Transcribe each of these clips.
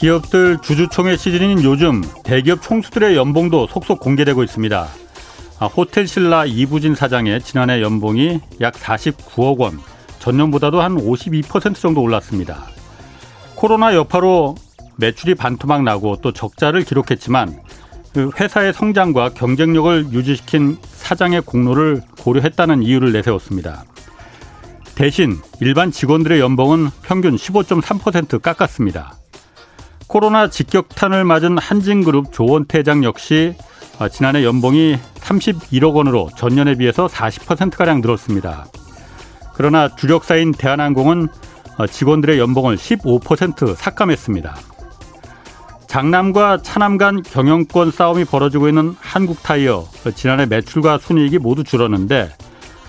기업들 주주총회 시즌인 요즘 대기업 총수들의 연봉도 속속 공개되고 있습니다. 아, 호텔 신라 이부진 사장의 지난해 연봉이 약 49억 원, 전년보다도 한 52% 정도 올랐습니다. 코로나 여파로 매출이 반토막 나고 또 적자를 기록했지만 그 회사의 성장과 경쟁력을 유지시킨 사장의 공로를 고려했다는 이유를 내세웠습니다. 대신 일반 직원들의 연봉은 평균 15.3% 깎았습니다. 코로나 직격탄을 맞은 한진그룹 조원태 회장 역시 아, 지난해 연봉이 31억 원으로 전년에 비해서 40%가량 늘었습니다. 그러나 주력사인 대한항공은 어, 직원들의 연봉을 15% 삭감했습니다. 장남과 차남 간 경영권 싸움이 벌어지고 있는 한국타이어 지난해 매출과 순이익이 모두 줄었는데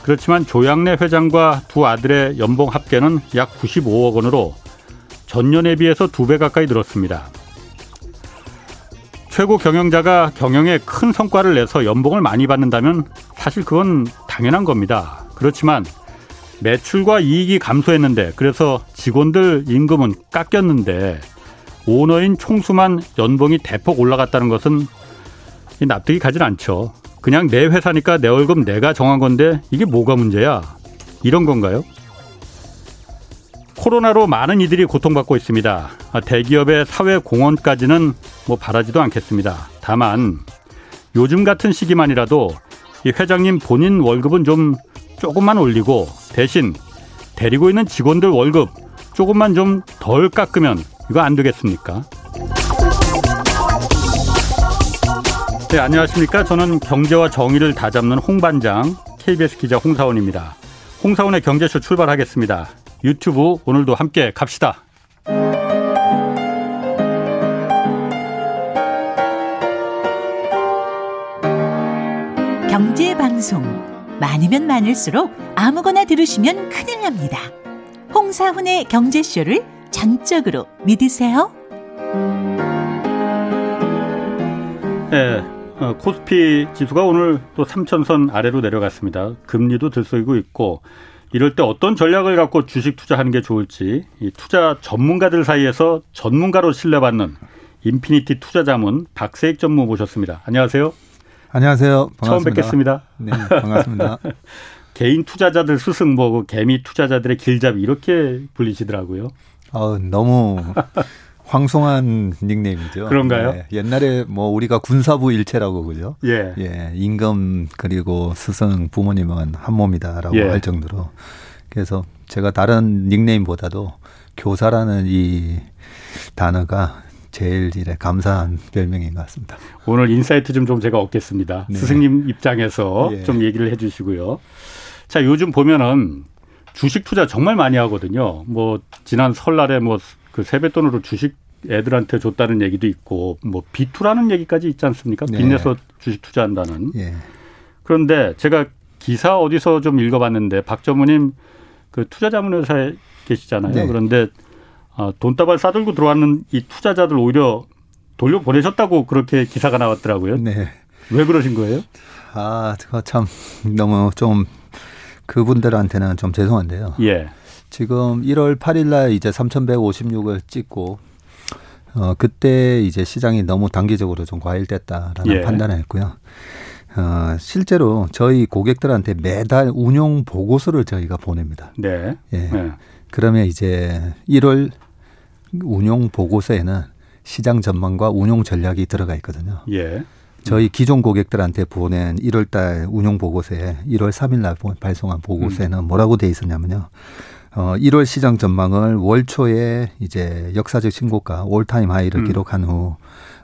그렇지만 조양래 회장과 두 아들의 연봉 합계는 약 95억 원으로 전년에 비해서 두 배 가까이 늘었습니다. 최고 경영자가 경영에 큰 성과를 내서 연봉을 많이 받는다면 사실 그건 당연한 겁니다. 그렇지만 매출과 이익이 감소했는데 그래서 직원들 임금은 깎였는데 오너인 총수만 연봉이 대폭 올라갔다는 것은 납득이 가진 않죠. 그냥 내 회사니까 내 월급 내가 정한 건데 이게 뭐가 문제야? 이런 건가요? 코로나로 많은 이들이 고통받고 있습니다. 대기업의 사회 공헌까지는 뭐 바라지도 않겠습니다. 다만 요즘 같은 시기만이라도 이 회장님 본인 월급은 좀 조금만 올리고 대신 데리고 있는 직원들 월급 조금만 좀 덜 깎으면 이거 안 되겠습니까? 네, 안녕하십니까. 저는 경제와 정의를 다잡는 홍반장 KBS 기자 홍사원입니다. 홍사원의 경제쇼 출발하겠습니다. 유튜브 오늘도 함께 갑시다. 경제 방송 많으면 많을수록 아무거나 들으시면 큰일 납니다. 홍사훈의 경제쇼를 전적으로 믿으세요. 네, 어, 코스피 지수가 오늘 또 3천선 아래로 내려갔습니다. 금리도 들썩이고 있고 이럴 때 어떤 전략을 갖고 주식 투자하는 게 좋을지 이 투자 전문가들 사이에서 전문가로 신뢰받는 인피니티 투자 자문 박세익 전무 모셨습니다. 안녕하세요. 안녕하세요. 반갑습니다. 처음 뵙겠습니다. 네, 반갑습니다. 개인 투자자들 스승 뭐 개미 투자자들의 길잡이 이렇게 불리시더라고요. 어, 너무 황송한 닉네임이죠. 그런가요? 네, 옛날에 뭐 우리가 군사부 일체라고 그죠? 예. 예. 임금 그리고 스승 부모님은 한 몸이다라고 예. 할 정도로 그래서 제가 다른 닉네임보다도 교사라는 이 단어가 제일 이래 감사한 별명인 것 같습니다. 오늘 insight 좀, 좀 제가 얻겠습니다. 네. 스승님 입장에서 예. 좀 얘기를 해 주시고요. 자, 요즘 보면은 주식 투자 정말 많이 하거든요. 뭐 지난 설날에 뭐 그 세뱃돈으로 주식 애들한테 줬다는 얘기도 있고 뭐 빚투라는 얘기까지 있지 않습니까? 네. 빚내서 주식 투자한다는. 예. 그런데 제가 기사 어디서 좀 읽어봤는데 박 전무님 그 투자자문회사에 계시잖아요. 네. 그런데 아, 돈다발 싸들고 들어왔는 이 투자자들 오히려 돌려 보내셨다고 그렇게 기사가 나왔더라고요. 네. 왜 그러신 거예요? 아, 그거 참 너무 좀 그분들한테는 좀 죄송한데요. 예. 지금 1월 8일 날 이제 3,156을 찍고 어 그때 이제 시장이 너무 단기적으로 좀 과열됐다라는 예. 판단을 했고요. 어 실제로 저희 고객들한테 매달 운용 보고서를 저희가 보냅니다. 네. 예. 네. 그러면 이제 1월 운용 보고서에는 시장 전망과 운용 전략이 들어가 있거든요. 예. 저희 기존 고객들한테 보낸 1월달 운용 보고서에 1월 3일날 발송한 보고서에는 음. 뭐라고 돼 있었냐면요. 어, 1월 시장 전망을 월 초에 이제 역사적 신고가 올타임 하이를 음. 기록한 후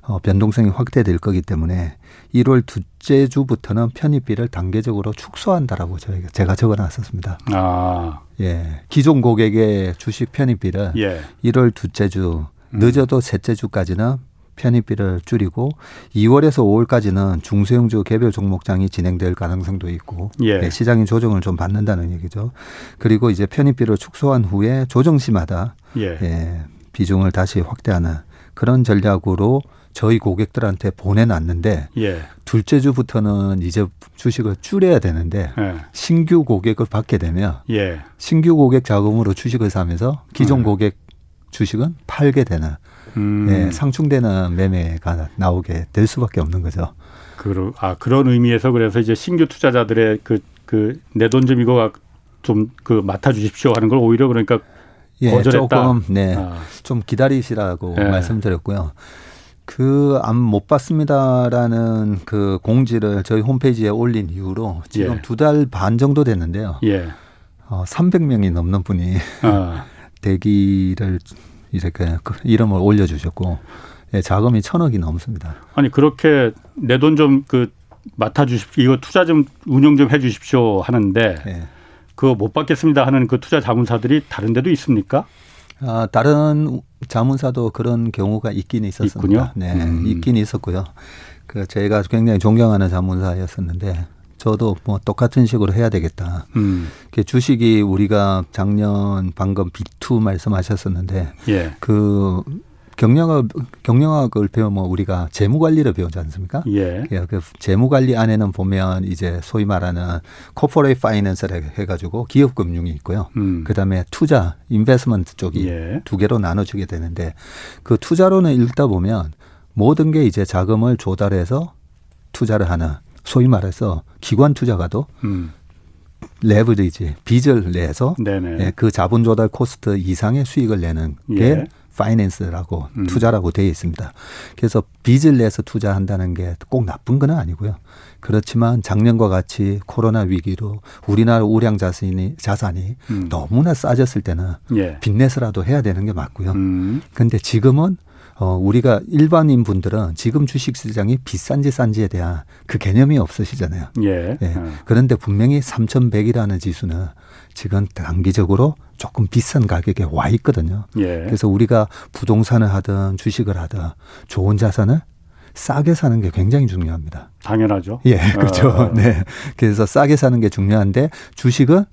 어, 변동성이 확대될 거기 때문에 1월 둘째 주부터는 편입비를 단계적으로 축소한다라고 저희가 제가 적어놨었습니다. 아. 예. 기존 고객의 주식 편입비를 예. 1월 둘째 주 음. 늦어도 셋째 주까지는 편입비를 줄이고 2월에서 5월까지는 중소형주 개별 종목장이 진행될 가능성도 있고 예. 네, 시장인 조정을 좀 받는다는 얘기죠. 그리고 이제 편입비를 축소한 후에 조정 시마다 예. 예, 비중을 다시 확대하는 그런 전략으로 저희 고객들한테 보내놨는데 예. 둘째 주부터는 이제 주식을 줄여야 되는데 예. 신규 고객을 받게 되면 예. 신규 고객 자금으로 주식을 사면서 기존 음. 고객 주식은 팔게 되는 음. 예, 상충되는 매매가 나오게 될 수밖에 없는 거죠. 그러, 아 그런 의미에서 그래서 이제 신규 투자자들의 그 그 내 돈 좀 이거 좀 그 맡아 주십시오 하는 걸 오히려 그러니까 예, 거절했다. 조금 네. 아. 좀 기다리시라고 예. 말씀드렸고요. 그 안못 받습니다라는 그 공지를 저희 홈페이지에 올린 이후로 지금 예. 두달 반 정도 됐는데요. 예. 어, 300명이 넘는 분이 아. 대기를 이렇게 그 이름을 올려주셨고 예, 자금이 천억이 넘습니다. 아니 그렇게 내 돈 좀 그 맡아 주십시오. 이거 투자 좀 운영 좀 해주십시오 하는데 예. 그거 못 받겠습니다 하는 그 투자 자문사들이 다른 데도 있습니까? 아, 다른 자문사도 그런 경우가 있긴 있었습니다. 있군요. 네, 음. 있긴 있었고요. 그 제가 굉장히 존경하는 자문사였었는데 저도 뭐 똑같은 식으로 해야 되겠다. 음. 그 주식이 우리가 작년 방금 B2 말씀하셨었는데 예. 그 경영학 경영학을 배우면 우리가 재무 관리를 배우지 않습니까? 예. 예. 그 재무 관리 안에는 보면 이제 소위 말하는 corporate finance를 해가지고 기업 금융이 있고요. 음. 그다음에 투자 investment 쪽이 예. 두 개로 나눠지게 되는데 그 투자론을 읽다 보면 모든 게 이제 자금을 조달해서 투자를 하는 소위 말해서 기관 투자가도 음. 레버리지 빚을 내서 예, 그 자본 조달 코스트 이상의 수익을 내는 게 예. 파이낸스라고 음. 투자라고 되어 있습니다. 그래서 빚을 내서 투자한다는 게 꼭 나쁜 건 아니고요. 그렇지만 작년과 같이 코로나 위기로 우리나라 우량 자산이 자산이 음. 너무나 싸졌을 때는 예. 빚내서라도 해야 되는 게 맞고요. 음. 근데 지금은 어, 우리가 일반인 분들은 지금 주식 시장이 비싼지 싼지에 대한 그 개념이 없으시잖아요. 예. 예. 어. 그런데 분명히 3,100이라는 지수는 지금 단기적으로 조금 비싼 가격에 와 있거든요. 예. 그래서 우리가 부동산을 하든 주식을 하든 좋은 자산을 싸게 사는 게 굉장히 중요합니다. 당연하죠. 예, 그렇죠. 어. 네. 그래서 싸게 사는 게 중요한데 주식은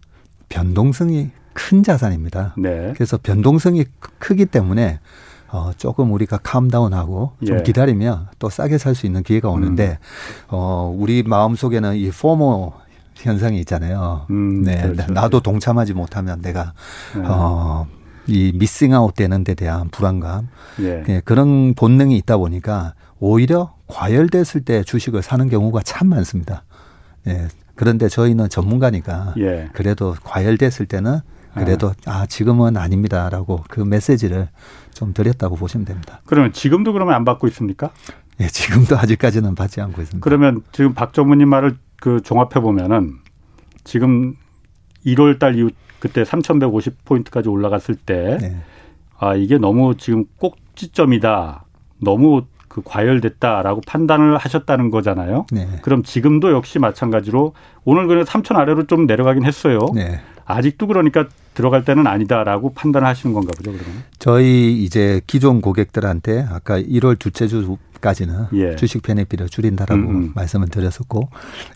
변동성이 큰 자산입니다. 네. 그래서 변동성이 크기 때문에 어, 조금 우리가 캄다운하고 좀 예. 기다리면 또 싸게 살 수 있는 기회가 오는데 음. 어, 우리 마음 속에는 이 포모 현상이 있잖아요. 음, 네. 그렇죠. 나도 동참하지 못하면 내가 네. 어, 이 미싱아웃 되는 데 대한 불안감. 예. 네, 그런 본능이 있다 보니까 오히려 과열됐을 때 주식을 사는 경우가 참 많습니다. 예. 그런데 저희는 전문가니까 예. 그래도 과열됐을 때는 그래도 아. 아 지금은 아닙니다라고 그 메시지를 좀 드렸다고 보시면 됩니다. 그러면 지금도 그러면 안 받고 있습니까? 예, 지금도 아직까지는 받지 않고 있습니다. 그러면 지금 박 전무님 말을 그 종합해 보면은 지금 1월 달 이후 그때 3,150 포인트까지 올라갔을 때 네. 아, 이게 너무 지금 꼭지점이다. 너무 그 과열됐다라고 판단을 하셨다는 거잖아요. 네. 그럼 지금도 역시 마찬가지로 오늘 그냥 3천 아래로 좀 내려가긴 했어요. 네. 아직도 그러니까 들어갈 때는 아니다라고 판단을 하시는 건가 보죠, 그러면? 저희 이제 기존 고객들한테 아까 1월 둘째 주까지는 예. 주식 편입비를 줄인다라고 음음. 음. 말씀을 드렸었고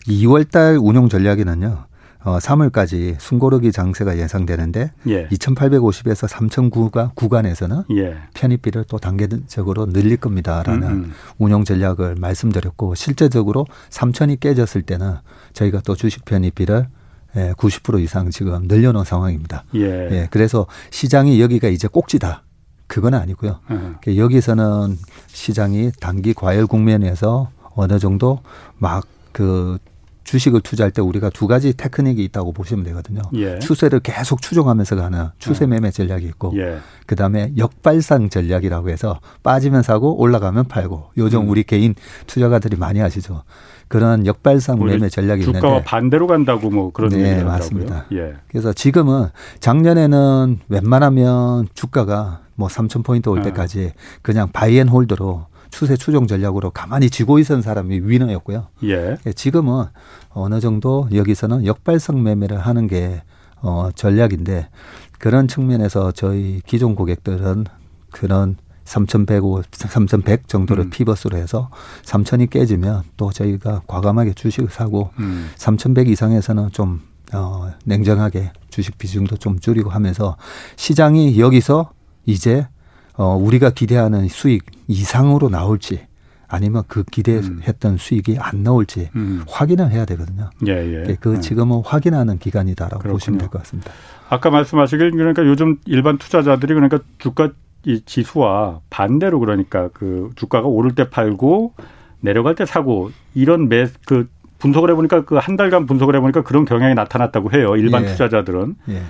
2월 달 운용 전략에는요. 어, 3월까지 숨고르기 장세가 예상되는데 예. 2,850에서 3,009가 구간에서는 예. 편입비를 또 단계적으로 늘릴 겁니다라는 음음. 음. 운용 전략을 말씀드렸고 실제적으로 3,000이 깨졌을 때는 저희가 또 주식 편입비를 예, 90% 이상 지금 늘려놓은 상황입니다. 예. 예. 그래서 시장이 여기가 이제 꼭지다. 그건 아니고요. 음. 여기서는 시장이 단기 과열 국면에서 어느 정도 막 그 주식을 투자할 때 우리가 두 가지 테크닉이 있다고 보시면 되거든요. 예. 추세를 계속 추종하면서 가는 추세 음. 매매 전략이 있고, 예. 그 다음에 역발상 전략이라고 해서 빠지면 사고 올라가면 팔고, 요즘 음. 우리 개인 투자가들이 많이 하시죠. 그런 역발상 매매 전략이 주가와 있는데 주가와 반대로 간다고 뭐 그런 네, 얘기가 맞습니다. 예. 그래서 지금은 작년에는 웬만하면 주가가 뭐 3천 포인트 올 아. 때까지 그냥 바이앤홀드로 추세 추종 전략으로 가만히 쥐고 있었던 사람이 위너였고요. 예. 예. 지금은 어느 정도 여기서는 역발상 매매를 하는 게 어, 전략인데 그런 측면에서 저희 기존 고객들은 그런 3,100, 3,100 정도를 음. 피벗으로 해서 3,000이 깨지면 또 저희가 과감하게 주식을 사고 음. 3,100 이상에서는 좀 어, 냉정하게 주식 비중도 좀 줄이고 하면서 시장이 여기서 이제 어, 우리가 기대하는 수익 이상으로 나올지 아니면 그 기대했던 음. 수익이 안 나올지 음. 확인을 해야 되거든요. 예, 예. 그 네. 지금은 확인하는 기간이다라고 그렇군요. 보시면 될 것 같습니다. 아까 말씀하시길 그러니까 요즘 일반 투자자들이 그러니까 주가 이 지수와 반대로 그러니까 그 주가가 오를 때 팔고 내려갈 때 사고 이런 매 그 분석을 해보니까 그 한 달간 분석을 해보니까 그런 경향이 나타났다고 해요. 일반 예. 투자자들은 예.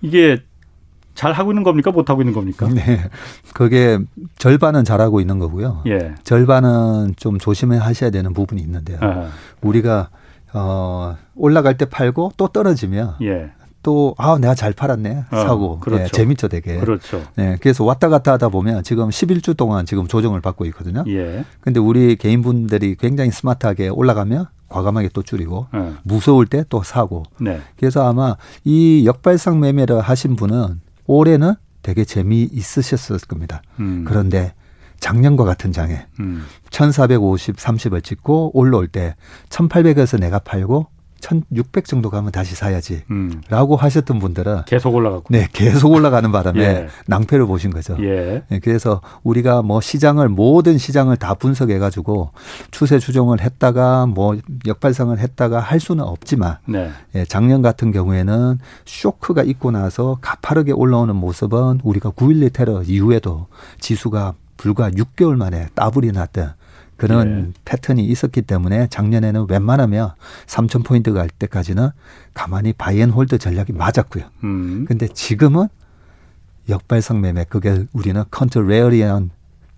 이게 잘 하고 있는 겁니까? 못 하고 있는 겁니까? 네. 그게 절반은 잘 하고 있는 거고요. 예. 절반은 좀 조심해 하셔야 되는 부분이 있는데요. 아. 우리가 어 올라갈 때 팔고 또 떨어지면 예. 또, 아, 내가 잘 팔았네. 어, 사고. 어, 그렇죠. 네, 재밌죠, 되게. 그렇죠. 네, 그래서 왔다 갔다 하다 보면 지금 11주 동안 지금 조정을 받고 있거든요. 예. 근데 우리 개인분들이 굉장히 스마트하게 올라가면 과감하게 또 줄이고 네. 무서울 때 또 사고. 네. 그래서 아마 이 역발상 매매를 하신 분은 올해는 되게 재미있으셨을 겁니다. 음. 그런데 작년과 같은 장에 음. 1450, 30을 찍고 올라올 때 1800에서 내가 팔고 1,600 정도 가면 다시 사야지. 음. 라고 하셨던 분들은 계속 올라가고. 네, 계속 올라가는 바람에 예. 낭패를 보신 거죠. 예. 네, 그래서 우리가 뭐 시장을 모든 시장을 다 분석해 가지고 추세 추종을 했다가 뭐 역발상을 했다가 할 수는 없지만 네. 예, 작년 같은 경우에는 쇼크가 있고 나서 가파르게 올라오는 모습은 우리가 9.12 테러 이후에도 지수가 불과 6개월 만에 따블이 났던 그런 예. 패턴이 있었기 때문에 작년에는 웬만하면 3천 포인트 갈 때까지는 가만히 buy and hold 전략이 맞았고요. 음. 근데 지금은 역발상 매매 그게 우리는 contrarian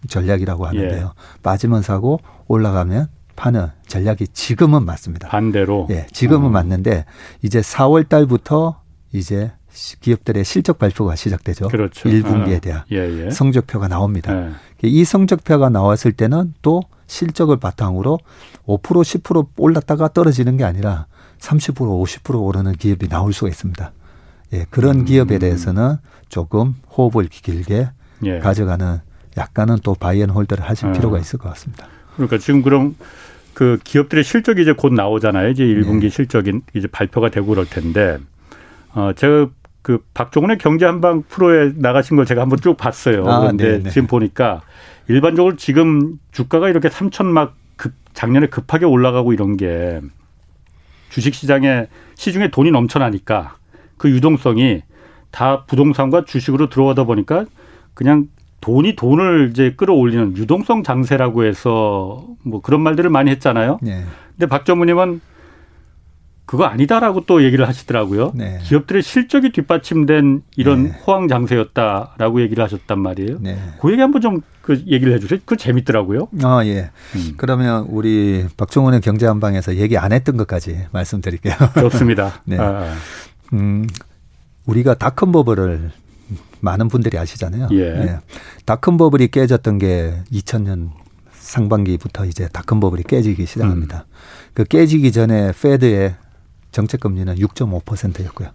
전략이라고 하는데요. 예. 빠지면 사고 올라가면 파는 전략이 지금은 맞습니다. 반대로. 예, 지금은 어. 맞는데 이제 4월 달부터 이제 기업들의 실적 발표가 시작되죠. 그렇죠. 1분기에 아. 대한 예, 예. 성적표가 나옵니다. 예. 이 성적표가 나왔을 때는 또 실적을 바탕으로 5% 10% 올랐다가 떨어지는 게 아니라 30% 50% 오르는 기업이 나올 수가 있습니다. 예, 그런 음. 기업에 대해서는 조금 호흡을 길게 예. 가져가는 약간은 또 buy and hold를 하실 아. 필요가 있을 것 같습니다. 그러니까 지금 그럼 그 기업들의 실적이 이제 곧 나오잖아요. 이제 1분기 예. 실적이 이제 발표가 되고 그럴 텐데 어 제가 그 박종훈의 경제 한방 프로에 나가신 걸 제가 한번 쭉 봤어요. 아, 그런데 네네. 네. 지금 보니까 일반적으로 지금 주가가 이렇게 3천 막 급, 작년에 급하게 올라가고 이런 게 주식 시장에 시중에 돈이 넘쳐나니까 그 유동성이 다 부동산과 주식으로 들어가다 보니까 그냥 돈이 돈을 이제 끌어올리는 유동성 장세라고 해서 뭐 그런 말들을 많이 했잖아요. 네. 근데 박 전무님은 그거 아니다라고 또 얘기를 하시더라고요. 네. 기업들의 실적이 뒷받침된 이런 네. 호황 장세였다라고 얘기를 하셨단 말이에요. 네. 그 얘기 한번 좀 그 얘기를 해주세요. 그 재밌더라고요. 아 예. 음. 그러면 우리 박종훈의 경제 한방에서 얘기 안 했던 것까지 말씀드릴게요. 좋습니다. 네. 아, 아. 음, 우리가 닷컴 버블을 많은 분들이 아시잖아요. 예. 네. 닷컴 버블이 깨졌던 게 2000년 상반기부터 이제 닷컴 버블이 깨지기 시작합니다. 음. 그 깨지기 전에 Fed의 정책 금리는 6.5%였고요.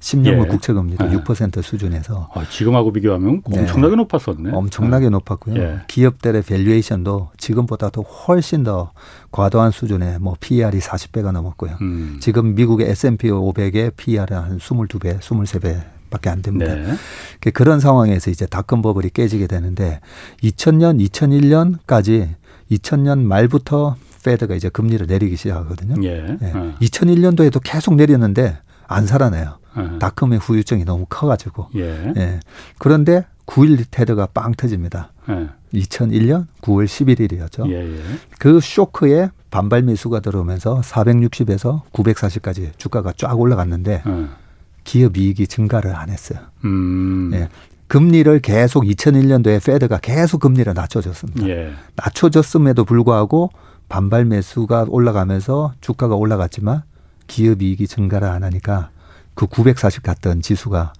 10년물 예. 국채 금리도 예. 6% 수준에서 아, 지금하고 비교하면 네. 엄청나게 네. 높았었네. 엄청나게 예. 높았고요. 예. 기업들의 valuation도 지금보다도 훨씬 더 과도한 수준의 뭐 PER이 40배가 넘었고요. 음. 지금 미국의 S&P 500의 PER은 한 22배, 23배 밖에 안 됩니다. 네. 그런 상황에서 이제 닷컴 버블이 깨지게 되는데 2000년, 2001년까지 2000년 말부터 페드가 이제 금리를 내리기 시작하거든요. 예. 예. 어. 2001년도에도 계속 내렸는데 안 살아나요. 어. 닷컴의 후유증이 너무 커가지고. 예. 예. 그런데 9일 테드가 빵 터집니다. 예. 2001년 9월 11일이었죠. 예, 예. 그 쇼크에 반발 매수가 들어오면서 460에서 940까지 주가가 쫙 올라갔는데 어. 기업 이익이 증가를 안 했어요. 음. 예. 금리를 계속 2001년도에 페드가 계속 금리를 낮춰줬습니다. 예. 낮춰줬음에도 불구하고 반발 매수가 올라가면서 주가가 올라갔지만 기업 이익이 증가를 안 하니까 그 940 갔던 지수가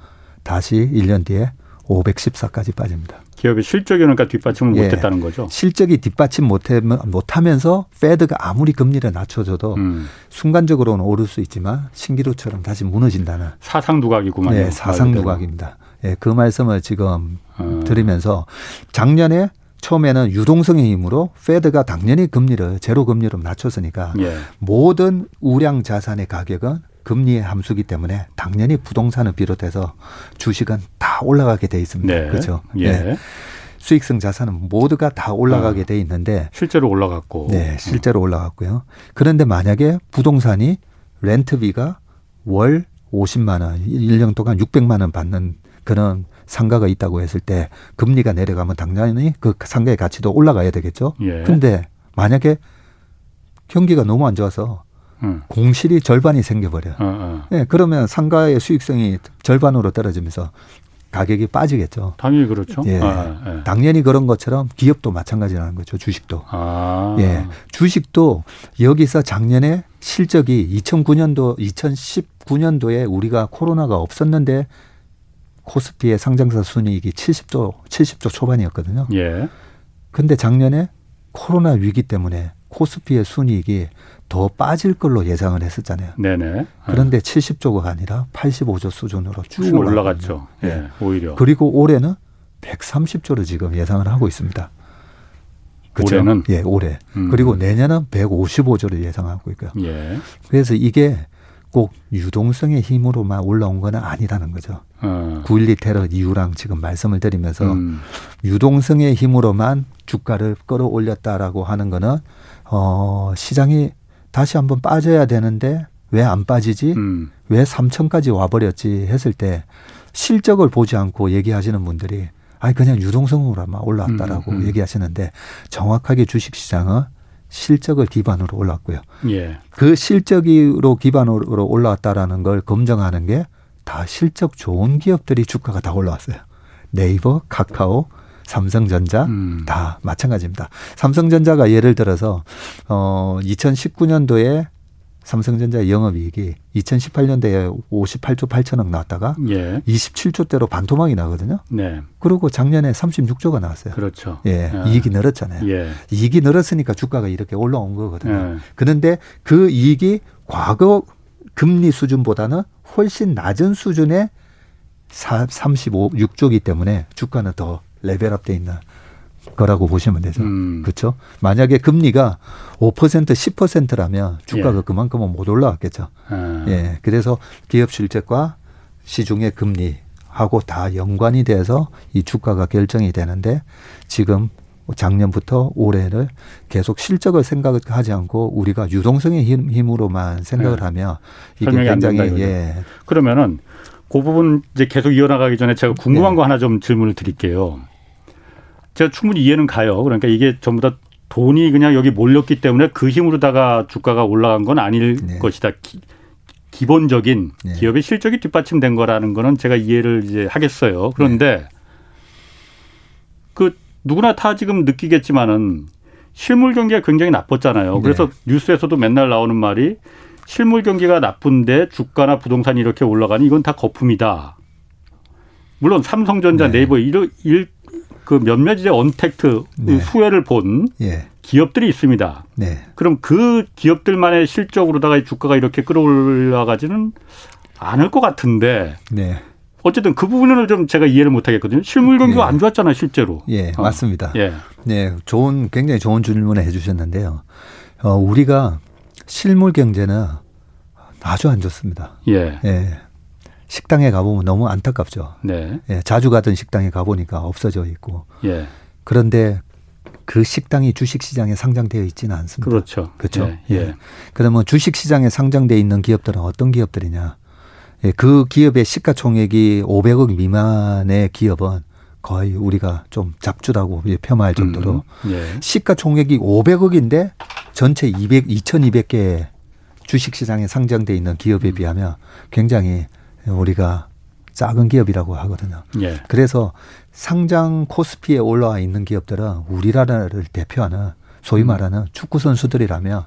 다시 1년 뒤에 514까지 빠집니다. 기업의 실적이 그러니까 뒷받침을 예. 못했다는 거죠. 실적이 뒷받침 못하면서 페드가 아무리 금리를 낮춰줘도 음. 순간적으로는 오를 수 있지만 신기루처럼 다시 무너진다는 사상 누각이구만요. 네, 사상 누각입니다. 예, 그 말씀을 지금 어. 드리면서 작년에 처음에는 유동성의 힘으로 페드가 당연히 금리를 제로 금리로 낮췄으니까 예. 모든 우량 자산의 가격은 금리의 함수기 때문에 당연히 부동산을 비롯해서 주식은 다 올라가게 돼 있습니다. 네. 그렇죠. 예. 네. 수익성 자산은 모두가 다 올라가게 아, 돼 있는데 실제로 올라갔고 네, 실제로 올라갔고요. 그런데 만약에 부동산이 렌트비가 월 50만 원, 1년 동안 600만 원 받는 그런 상가가 있다고 했을 때 금리가 내려가면 당연히 그 상가의 가치도 올라가야 되겠죠. 예. 근데 만약에 경기가 너무 안 좋아서 음. 공실이 절반이 생겨버려. 어, 어. 네, 그러면 상가의 수익성이 절반으로 떨어지면서 가격이 빠지겠죠. 당연히 그렇죠. 예. 아, 예. 당연히 그런 것처럼 기업도 마찬가지라는 거죠. 주식도. 아. 예. 주식도 여기서 작년에 실적이 2009년도, 2019년도에 우리가 코로나가 없었는데 코스피의 상장사 순이익이 70조, 70조 초반이었거든요. 예. 근데 작년에 코로나 위기 때문에 코스피의 순이익이 더 빠질 걸로 예상을 했었잖아요. 네네. 그런데 70조가 아니라 85조 수준으로 쭉 올라갔죠. 예, 네. 오히려. 그리고 올해는 130조를 지금 예상을 하고 있습니다. 그렇죠? 올해는 예, 올해. 음. 그리고 내년은 155조를 예상하고 있고요. 예. 그래서 이게 꼭 유동성의 힘으로만 올라온 건 아니라는 거죠. 어. 9.12 테러 이후랑 지금 말씀을 드리면서 음. 유동성의 힘으로만 주가를 끌어올렸다라고 하는 거는 어, 시장이 다시 한번 빠져야 되는데 왜 안 빠지지? 음. 왜 3천까지 와버렸지? 했을 때 실적을 보지 않고 얘기하시는 분들이 아니 그냥 유동성으로만 올라왔다라고 음, 음. 얘기하시는데 정확하게 주식시장은 실적을 기반으로 올랐고요. 예. 그 실적으로 기반으로 올라왔다라는 걸 검증하는 게 다 실적 좋은 기업들이 주가가 다 올라왔어요. 네이버, 카카오, 삼성전자 음. 다 마찬가지입니다. 삼성전자가 예를 들어서 어 2019년도에 삼성전자 영업이익이 2018년도에 58조 8천억 나왔다가 예. 27조대로 반토막이 나거든요. 네. 그리고 작년에 36조가 나왔어요. 그렇죠. 예, 아. 이익이 늘었잖아요. 예. 이익이 늘었으니까 주가가 이렇게 올라온 거거든요. 예. 그런데 그 이익이 과거 금리 수준보다는 훨씬 낮은 수준의 35, 6조기 때문에 주가는 더 레벨업돼 있는 거라고 보시면 되죠. 음. 그렇죠? 만약에 금리가 5% 10%라면 주가가 예. 그만큼은 못 올라왔겠죠. 아. 예. 그래서 기업 실적과 시중의 금리 하고 다 연관이 돼서 이 주가가 결정이 되는데 지금 작년부터 올해를 계속 실적을 생각하지 않고 우리가 유동성의 힘, 으로만 생각을 예. 하면 이게 굉장히 예. 그러면은 그 부분 이제 계속 이어나가기 전에 제가 궁금한 네. 거 하나 좀 질문을 드릴게요. 제가 충분히 이해는 가요. 그러니까 이게 전부 다 돈이 그냥 여기 몰렸기 때문에 그 힘으로다가 주가가 올라간 건 아닐 네. 것이다. 기, 본적인 네. 기업의 실적이 뒷받침된 거라는 거는 제가 이해를 이제 하겠어요. 그런데 네. 그 누구나 다 지금 느끼겠지만은 실물 경기가 굉장히 나빴잖아요. 네. 그래서 뉴스에서도 맨날 나오는 말이 실물 경기가 나쁜데 주가나 부동산이 이렇게 올라가니 이건 다 거품이다. 물론 삼성전자, 네. 네이버 이런 그 몇몇 이제 언택트 네. 후회를 본 예. 기업들이 있습니다. 네. 그럼 그 기업들만의 실적으로다가 주가가 이렇게 끌어올라가지는 않을 것 같은데. 네. 어쨌든 그 부분을 좀 제가 이해를 못 하겠거든요. 실물 경기가 네. 안 좋았잖아요, 실제로. 예, 어. 맞습니다. 예. 네, 좋은 굉장히 좋은 질문을 해 주셨는데요. 어, 우리가 실물 경제는 아주 안 좋습니다. 예. 예. 식당에 가보면 너무 안타깝죠. 네. 예, 자주 가던 식당에 가보니까 없어져 있고. 예. 그런데 그 식당이 주식 시장에 상장되어 있지는 않습니다. 그렇죠. 그렇죠. 예. 예. 그러면 주식 시장에 상장되어 있는 기업들은 어떤 기업들이냐? 예, 그 기업의 시가총액이 500억 미만의 기업은 거의 우리가 좀 잡주라고 폄하할 정도로 음, 예. 시가총액이 500억인데 전체 200, 2,200개 주식 시장에 상장돼 있는 기업에 음. 비하면 굉장히 우리가 작은 기업이라고 하거든요. 예. 그래서 상장 코스피에 올라와 있는 기업들은 우리나라를 대표하는 소위 음. 말하는 축구 선수들이라면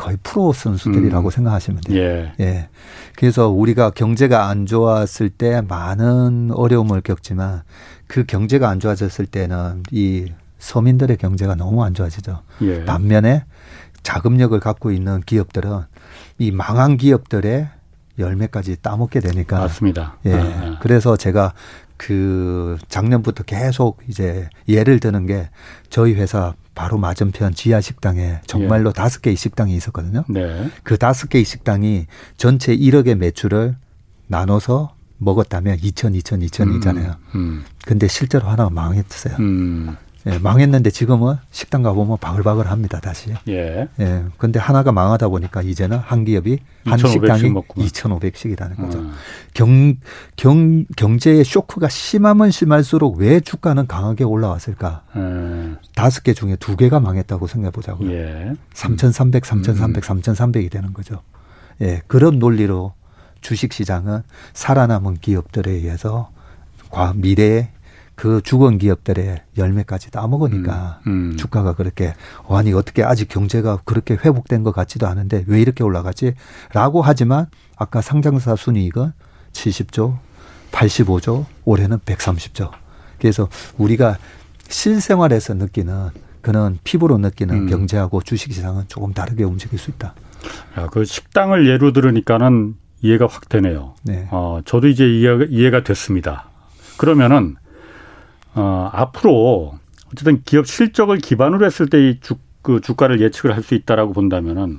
거의 프로 선수들이라고 음. 생각하시면 돼요. 예. 예. 그래서 우리가 경제가 안 좋았을 때 많은 어려움을 겪지만 그 경제가 안 좋아졌을 때는 이 서민들의 경제가 너무 안 좋아지죠. 예. 반면에 자금력을 갖고 있는 기업들은 이 망한 기업들의 열매까지 따먹게 되니까. 맞습니다. 예. 아. 그래서 제가 그 작년부터 계속 이제 예를 드는 게 저희 회사 바로 맞은편 지하 식당에 정말로 예. 다섯 예. 개의 식당이 있었거든요. 네. 그 다섯 개의 식당이 전체 1억의 매출을 나눠서 먹었다면 2천, 2천, 2천이잖아요. 음, 음. 근데 실제로 하나가 망했어요. 음. 예, 망했는데 지금은 식당 가보면 바글바글 합니다 다시. 예. 예. 근데 하나가 망하다 보니까 이제는 한 기업이 한 식당이 2,500씩이라는 거죠. 음. 경, 경, 경제의 쇼크가 심하면 심할수록 왜 주가는 강하게 올라왔을까? 음. 다섯 개 중에 두 개가 망했다고 생각해 보자고요. 예. 3,300, 3,300, 음. 3,300이 되는 거죠. 예. 그런 논리로 주식 시장은 살아남은 기업들에 의해서 과 미래에 그 죽은 기업들의 열매까지 따먹으니까 음, 음. 주가가 그렇게 아니 어떻게 아직 경제가 그렇게 회복된 것 같지도 않은데 왜 이렇게 올라가지? 라고 하지만 아까 상장사 순이익은 70조, 85조, 올해는 130조. 그래서 우리가 실생활에서 느끼는 그런 피부로 느끼는 음. 경제하고 주식시장은 조금 다르게 움직일 수 있다. 야, 그 식당을 예로 들으니까는 이해가 확 되네요. 네. 어, 저도 이제 이해가, 이해가 됐습니다. 그러면은 어, 앞으로 어쨌든 기업 실적을 기반으로 했을 때 이 주, 그 주가를 예측을 할 수 있다라고 본다면은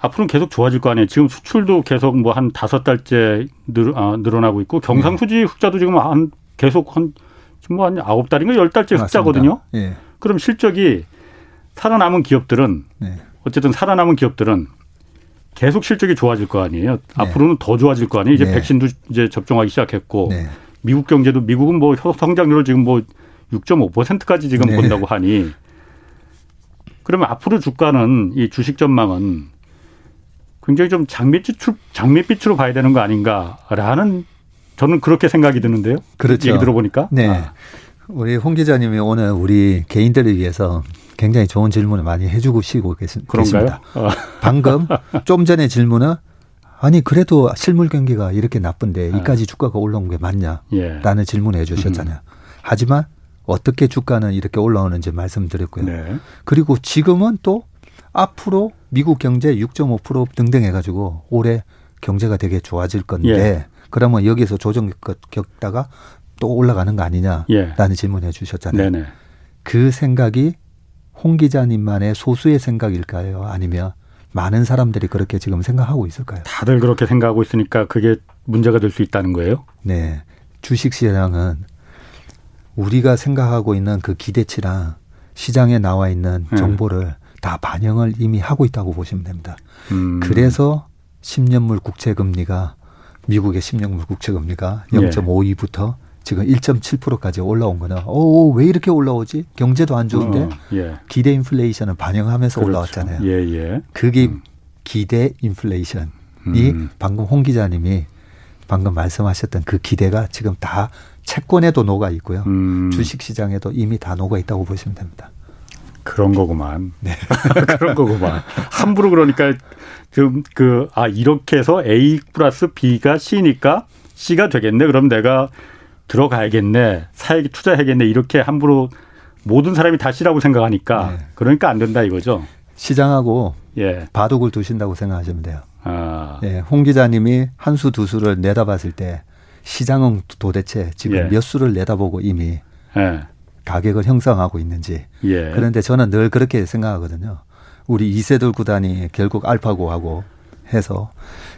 앞으로는 계속 좋아질 거 아니에요. 지금 수출도 계속 뭐 한 다섯 달째 늘, 아, 늘어나고 있고 경상수지 흑자도 지금 한 계속 한 지금 뭐한 아홉 달인가 열 달째 흑자거든요. 예. 그럼 실적이 살아남은 기업들은 네. 어쨌든 살아남은 기업들은 계속 실적이 좋아질 거 아니에요. 네. 앞으로는 더 좋아질 거 아니에요. 이제 네. 백신도 이제 접종하기 시작했고 네. 미국 경제도 미국은 뭐 성장률을 지금 뭐 6.5%까지 지금 네. 본다고 하니 그러면 앞으로 주가는 이 주식 전망은 굉장히 좀 장밋빛으로, 장밋빛으로 봐야 되는 거 아닌가라는 저는 그렇게 생각이 드는데요. 그렇죠. 얘기 들어보니까. 네. 아. 우리 홍 기자님이 오늘 우리 개인들을 위해서 굉장히 좋은 질문을 많이 해주고 시고 계십니다. 그런가요? 어. 방금 좀 전에 질문은 아니 그래도 실물 경기가 이렇게 나쁜데 네. 이까지 주가가 올라온 게 맞냐? 예. 라는 질문을 해주셨잖아요. 음. 하지만 어떻게 주가는 이렇게 올라오는지 말씀드렸고요. 네. 그리고 지금은 또 앞으로 미국 경제 6.5% 등등 해가지고 올해 경제가 되게 좋아질 건데 예. 그러면 여기서 조정 겪다가 또 올라가는 거 아니냐라는 예. 질문을 해주셨잖아요. 네네. 그 생각이 홍 기자님만의 소수의 생각일까요? 아니면 많은 사람들이 그렇게 지금 생각하고 있을까요? 다들 그렇게 생각하고 있으니까 그게 문제가 될 수 있다는 거예요? 네. 주식 시장은 우리가 생각하고 있는 그 기대치랑 시장에 나와 있는 네. 정보를 네. 다 반영을 이미 하고 있다고 보시면 됩니다. 음. 그래서 10년물 국채 금리가 미국의 10년물 국채 금리가 0.52부터 예. 지금 1.7%까지 올라온 거는 오, 왜 이렇게 올라오지? 경제도 안 좋은데 어, 예. 기대 인플레이션을 반영하면서 그렇죠. 올라왔잖아요. 예, 예. 그게 음. 기대 인플레이션이 음. 방금 홍 기자님이 방금 말씀하셨던 그 기대가 지금 다 채권에도 녹아 있고요. 음. 주식 시장에도 이미 다 녹아 있다고 보시면 됩니다. 그런 거구만. 네. 그런 거구만. 함부로 그러니까 좀 그, 아, 이렇게 해서 A 플러스 B가 C니까 C가 되겠네. 그럼 내가 들어가야겠네, 사야기 투자해야겠네 이렇게 함부로 모든 사람이 다 C라고 생각하니까 네. 그러니까 안 된다 이거죠. 시장하고 예. 바둑을 두신다고 생각하시면 돼요. 아. 예, 홍 기자님이 한 수 두 수를 내다봤을 때 시장은 도대체 지금 예. 몇 수를 내다보고 이미 예. 가격을 형성하고 있는지. 예. 그런데 저는 늘 그렇게 생각하거든요. 우리 이세돌 구단이 결국 알파고하고 해서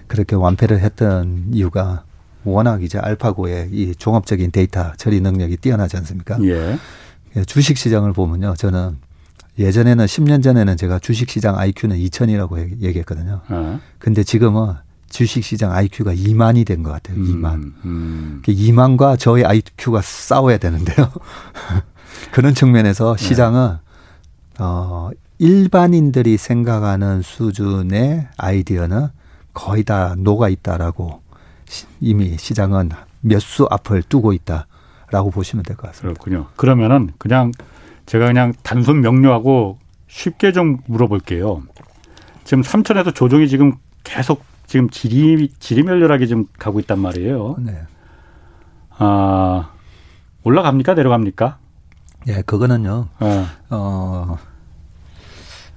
그렇게 완패를 했던 이유가 워낙 이제 알파고의 이 종합적인 데이터 처리 능력이 뛰어나지 않습니까? 예. 예 주식 시장을 보면요. 저는 예전에는 10년 전에는 제가 주식 시장 IQ는 2천이라고 얘기했거든요. 어. 근데 지금은 주식 시장 IQ가 2만이 된 것 같아요. 2만. 음, 음. 2만과 그 저의 IQ가 싸워야 되는데요. 그런 측면에서 네. 시장은 네. 어 일반인들이 생각하는 수준의 아이디어는 거의 다 녹아 있다라고 이미 시장은 몇 수 앞을 두고 있다라고 보시면 될 것 같습니다. 그렇군요. 그러면은 그냥 제가 그냥 단순 명료하고 쉽게 좀 물어볼게요. 지금 삼천에서 조정이 지금 계속 지금 지리 지리멸렬하게 좀 가고 있단 말이에요. 네. 아 올라갑니까 내려갑니까? 예, 그거는요. 네. 어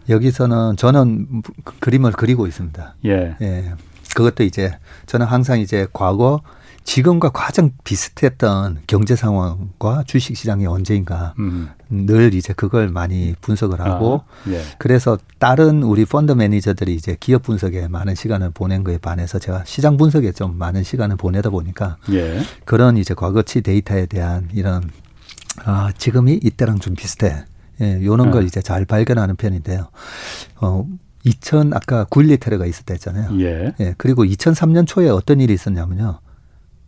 여기서는 저는 그림을 그리고 있습니다. 예. 예. 그것도 이제 저는 항상 이제 과거 지금과 가장 비슷했던 경제 상황과 주식 시장이 언제인가 음. 늘 이제 그걸 많이 분석을 하고 아, 예. 그래서 다른 우리 펀드 매니저들이 이제 기업 분석에 많은 시간을 보낸 거에 반해서 제가 시장 분석에 좀 많은 시간을 보내다 보니까 예. 그런 이제 과거치 데이터에 대한 이런 아, 지금이 이때랑 좀 비슷해. 예, 요런 네. 걸 이제 잘 발견하는 편인데요. 어, 2000 아까 9.12 테러가 있었다 했잖아요. 예. 예. 그리고 2003년 초에 어떤 일이 있었냐면요.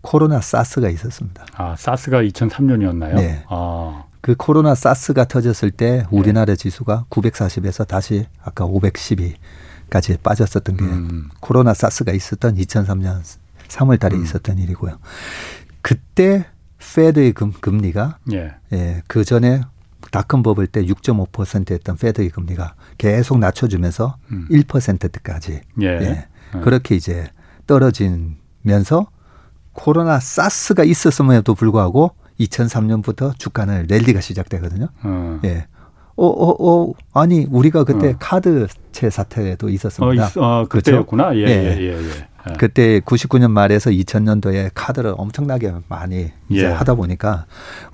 코로나 사스가 있었습니다. 아, 사스가 2003년이었나요? 네. 아. 그 코로나 사스가 터졌을 때 우리나라 네. 지수가 940에서 다시 아까 512까지 빠졌었던 게 음. 코로나 사스가 있었던 2003년 3월 달에 음. 있었던 일이고요. 그때 페드의 금, 금리가 예. 예, 그 전에 닷컴 버블 때 6.5%였던 페드의 금리가 계속 낮춰주면서 음. 1%대까지 예. 예. 음. 그렇게 이제 떨어지면서 코로나 사스가 있었음에도 불구하고 2003년부터 주가는 랠리가 시작되거든요. 음. 예. 어, 어, 어, 아니, 우리가 그때 어. 카드채 사태도 있었습니다. 어, 있, 어, 그때였구나. 그렇죠? 예, 예, 예, 예. 예. 예. 그때 99년 말에서 2000년도에 카드를 엄청나게 많이 이제 예. 하다 보니까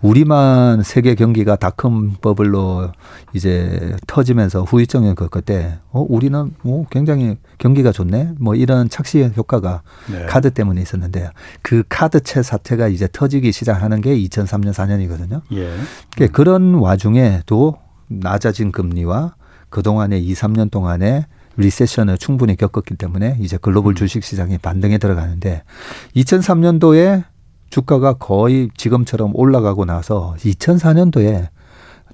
우리만 세계 경기가 닷컴 버블로 이제 터지면서 후유증을 겪을 때, 어, 우리는 뭐 굉장히 경기가 좋네? 뭐 이런 착시 효과가 네. 카드 때문에 있었는데 그 카드채 사태가 이제 터지기 시작하는 게 2003년 4년이거든요. 예. 음. 그런 와중에도 낮아진 금리와 그동안의 2, 3년 동안에 리세션을 충분히 겪었기 때문에 이제 글로벌 음. 주식 시장이 반등에 들어가는데 2003년도에 주가가 거의 지금처럼 올라가고 나서 2004년도에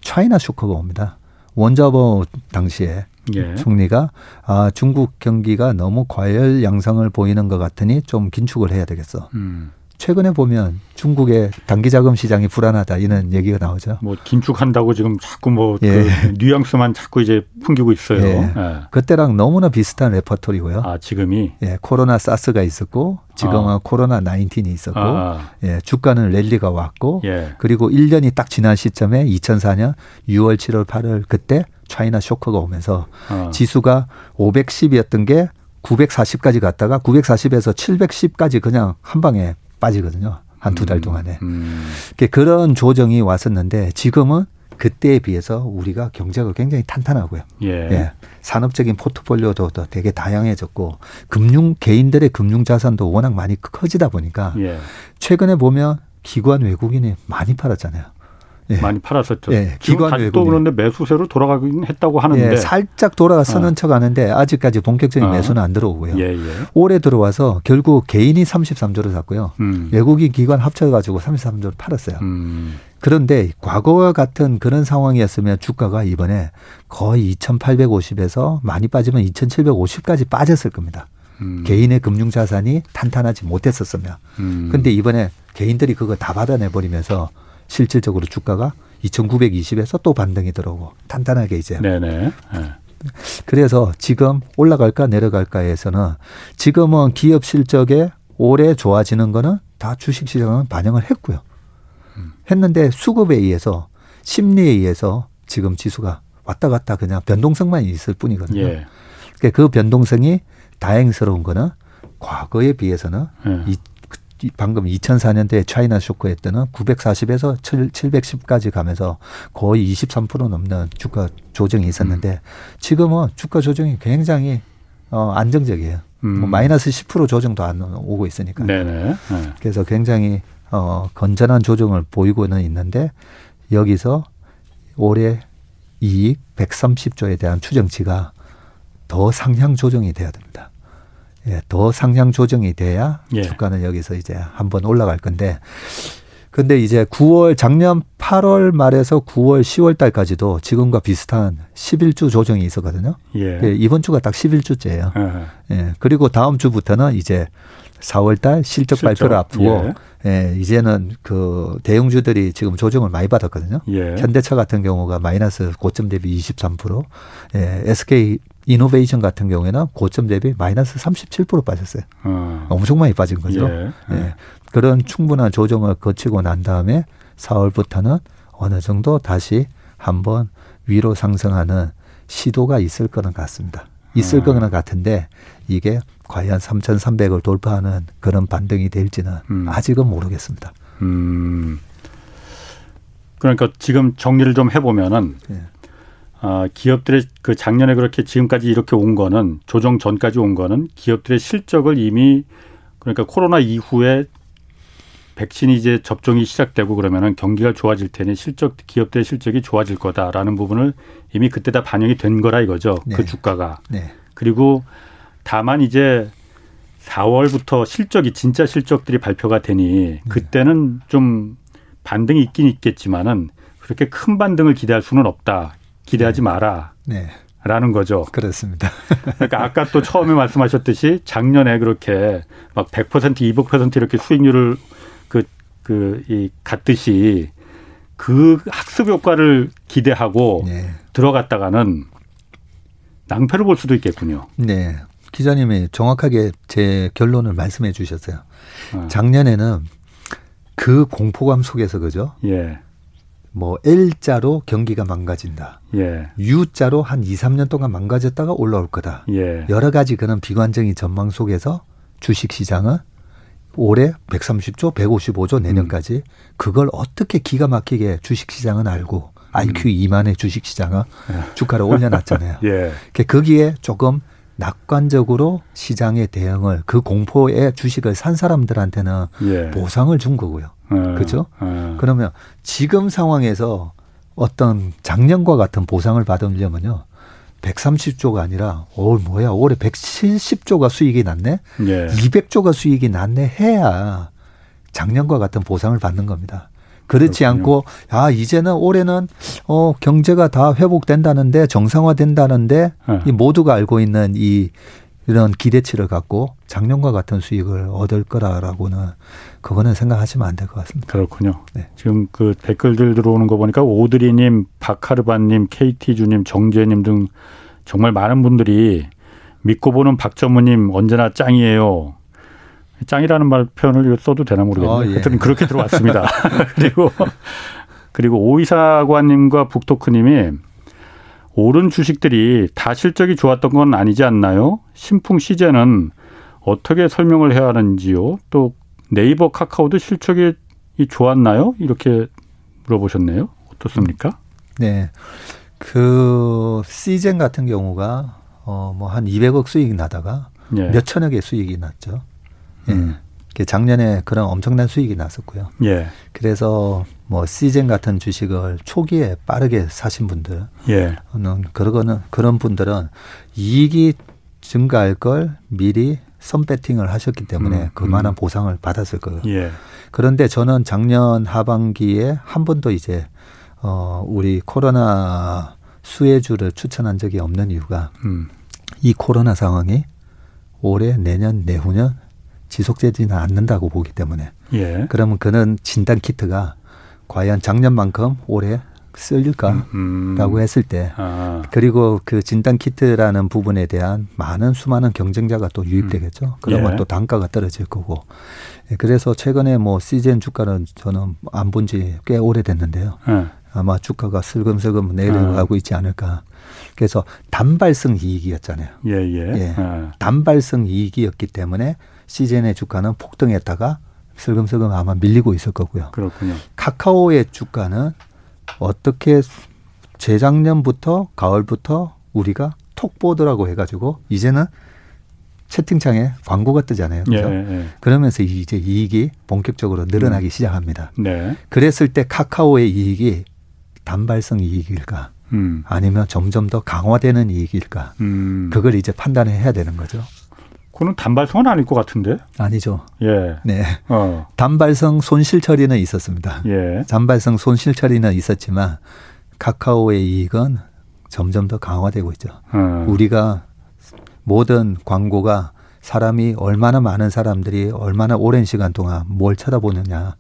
차이나 쇼크가 옵니다. 원자보 당시에 예. 총리가 아 중국 경기가 너무 과열 양상을 보이는 것 같으니 좀 긴축을 해야 되겠어. 음. 최근에 보면 중국의 단기 자금 시장이 불안하다 이런 얘기가 나오죠. 뭐 긴축한다고 지금 자꾸 뭐 예. 그 뉘앙스만 자꾸 이제 풍기고 있어요. 예. 예. 그때랑 너무나 비슷한 레퍼토리고요. 아 지금이 예 코로나 사스가 있었고 지금은 아. 코로나 19이 있었고 아. 예 주가는 랠리가 왔고 예. 그리고 1년이 딱 지난 시점에 2004년 6월 7월 8월 그때 차이나 쇼크가 오면서 아. 지수가 510이었던 게 940까지 갔다가 940에서 710까지 그냥 한 방에 빠지거든요. 한 두달 음, 동안에. 음. 그런 조정이 왔었는데 지금은 그때에 비해서 우리가 경제가 굉장히 탄탄하고요. 예. 예. 산업적인 포트폴리오도 되게 다양해졌고 금융 개인들의 금융 자산도 워낙 많이 커지다 보니까 예. 최근에 보면 기관 외국인이 많이 팔았잖아요. 예. 많이 팔았었죠. 예. 기관 다시 또 그런데 매수세로 돌아가긴 했다고 하는데 예. 살짝 돌아서는 어. 척하는데 아직까지 본격적인 어. 매수는 안 들어오고요. 예, 예. 올해 들어와서 결국 개인이 33조를 샀고요. 음. 외국인 기관 합쳐가지고 33조를 팔았어요. 음. 그런데 과거와 같은 그런 상황이었으면 주가가 이번에 거의 2,850에서 많이 빠지면 2,750까지 빠졌을 겁니다. 음. 개인의 금융 자산이 탄탄하지 못했었으면. 음. 근데 이번에 개인들이 그거 다 받아내 버리면서 실질적으로 주가가 2,920에서 또 반등이 들어오고 탄탄하게 이제. 네네. 네. 그래서 지금 올라갈까 내려갈까에서는 지금은 기업 실적에 올해 좋아지는 거는 다 주식 시장은 반영을 했고요. 음. 했는데 수급에 의해서 심리에 의해서 지금 지수가 왔다 갔다 그냥 변동성만 있을 뿐이거든요. 예. 그러니까 그 변동성이 다행스러운 거는 과거에 비해서는 예. 방금 2004년도에 차이나 쇼크 에 때는 940에서 710까지 가면서 거의 23% 넘는 주가 조정이 있었는데 음. 지금은 주가 조정이 굉장히 어, 안정적이에요. 음. 뭐 마이너스 10% 조정도 안 오고 있으니까. 네네. 네. 그래서 굉장히 어, 건전한 조정을 보이고는 있는데 여기서 올해 이익 130조에 대한 추정치가 더 상향 조정이 돼야 됩니다. 예, 더 상향 조정이 돼야 예. 주가는 여기서 이제 한번 올라갈 건데 근데 이제 9월 작년 8월 말에서 9월 10월 달까지도 지금과 비슷한 11주 조정이 있었거든요. 예. 예 이번 주가 딱 11주째예요. 예. 그리고 다음 주부터는 이제 4월 달 실적, 실적. 발표를 앞두고 예. 예. 이제는 그 대형주들이 지금 조정을 많이 받았거든요. 예. 현대차 같은 경우가 마이너스 고점 대비 23%, 예. SK 이노베이션 같은 경우에는 고점 대비 마이너스 37% 빠졌어요. 어. 엄청 많이 빠진 거죠. 예. 예. 그런 충분한 조정을 거치고 난 다음에 4월부터는 어느 정도 다시 한번 위로 상승하는 시도가 있을 거는 같습니다. 있을 어. 거는 같은데 이게 과연 3,300을 돌파하는 그런 반등이 될지는 음. 아직은 모르겠습니다. 음. 그러니까 지금 정리를 좀 해보면은 예. 아, 기업들의 그 작년에 그렇게 지금까지 이렇게 온 거는 조정 전까지 온 거는 기업들의 실적을 이미 그러니까 코로나 이후에 백신이 이제 접종이 시작되고 그러면은 경기가 좋아질 테니 실적 기업들의 실적이 좋아질 거다라는 부분을 이미 그때 다 반영이 된 거라 이거죠. 그 네. 그 주가가. 네. 그리고 다만 이제 4월부터 실적이 진짜 실적들이 발표가 되니 네. 그때는 좀 반등이 있긴 있겠지만은 그렇게 큰 반등을 기대할 수는 없다. 기대하지 네. 마라. 네. 라는 거죠. 그렇습니다. 그러니까 아까 또 처음에 말씀하셨듯이 작년에 그렇게 막 100% 200% 이렇게 수익률을 그, 그, 이, 갔듯이 그 학습 효과를 기대하고 네. 들어갔다가는 낭패를 볼 수도 있겠군요. 네. 기자님이 정확하게 제 결론을 말씀해 주셨어요. 어. 작년에는 그 공포감 속에서 그죠? 예. 뭐 L자로 경기가 망가진다. 예. U자로 한 2, 3년 동안 망가졌다가 올라올 거다. 예. 여러 가지 그런 비관적인 전망 속에서 주식 시장은 올해 130조, 155조 내년까지 음. 그걸 어떻게 기가 막히게 주식 시장은 알고 IQ 음. 2만의 주식 시장은 예. 주가를 올려놨잖아요. 예. 거기에 조금 낙관적으로 시장의 대응을 그 공포의 주식을 산 사람들한테는 예. 보상을 준 거고요. 예. 그렇죠? 예. 그러면 지금 상황에서 어떤 작년과 같은 보상을 받으려면요. 130조가 아니라 올 뭐야 올해 170조가 수익이 났네. 예. 200조가 수익이 났네 해야 작년과 같은 보상을 받는 겁니다. 그렇지 그렇군요. 않고 아 이제는 올해는 어 경제가 다 회복된다는데 정상화된다는데 네. 이 모두가 알고 있는 이 이런 기대치를 갖고 작년과 같은 수익을 얻을 거라라고는 그거는 생각하시면 안 될 것 같습니다. 그렇군요. 네. 지금 그 댓글들 들어오는 거 보니까 오드리님, 박하르반님, KT주님, 정재님 등 정말 많은 분들이 믿고 보는 박전무님 언제나 짱이에요. 짱이라는 말 표현을 써도 되나 모르겠네요. 어, 예. 하여튼 그렇게 들어왔습니다. 그리고 그리고 오이사관님과 북토크님이 오른 주식들이 다 실적이 좋았던 건 아니지 않나요? 신풍 시제는 어떻게 설명을 해야 하는지요? 또 네이버 카카오도 실적이 좋았나요? 이렇게 물어보셨네요. 어떻습니까? 네. 그 시젠 같은 경우가 어 뭐 한 200억 수익이 나다가 예. 몇 천억의 수익이 났죠. 예. 음. 작년에 그런 엄청난 수익이 났었고요. 예. 그래서 뭐 시즌 같은 주식을 초기에 빠르게 사신 분들, 예. 는 그러거는 그런 분들은 이익이 증가할 걸 미리 선배팅을 하셨기 때문에 음, 그만한 음. 보상을 받았을 거예요. 예. 그런데 저는 작년 하반기에 한 번도 이제 어 우리 코로나 수혜주를 추천한 적이 없는 이유가 음. 이 코로나 상황이 올해 내년 내후년 지속되지는 않는다고 보기 때문에 예. 그러면 그는 진단 키트가 과연 작년만큼 올해 쓸릴까라고 음, 음. 했을 때 아. 그리고 그 진단 키트라는 부분에 대한 많은 수많은 경쟁자가 또 유입되겠죠. 음. 그러면 예. 또 단가가 떨어질 거고. 예, 그래서 최근에 뭐 시즌 주가는 저는 안 본 지 꽤 오래됐는데요. 예. 아마 주가가 슬금슬금 내려가고 아. 있지 않을까. 그래서 단발성 이익이었잖아요. 예, 예. 예. 아. 단발성 이익이었기 때문에 시즌의 주가는 폭등했다가 슬금슬금 아마 밀리고 있을 거고요. 그렇군요. 카카오의 주가는 어떻게 재작년부터 가을부터 우리가 톡보드라고 해가지고 이제는 채팅창에 광고가 뜨잖아요. 그렇죠? 예, 예. 그러면서 이제 이익이 본격적으로 늘어나기 음. 시작합니다. 네. 그랬을 때 카카오의 이익이 단발성 이익일까? 음. 아니면 점점 더 강화되는 이익일까? 음. 그걸 이제 판단해야 되는 거죠. 그는 단발성은 아닐 것 같은데? 아니죠. 예. 네. 어. 단발성 손실 처리는 있었습니다. 예. 단발성 손실 처리는 있었지만 카카오의 이익은 점점 더 강화되고 있죠. 어. 우리가 모든 광고가 사람이 얼마나 많은 사람들이 얼마나 오랜 시간 동안 뭘 쳐다보느냐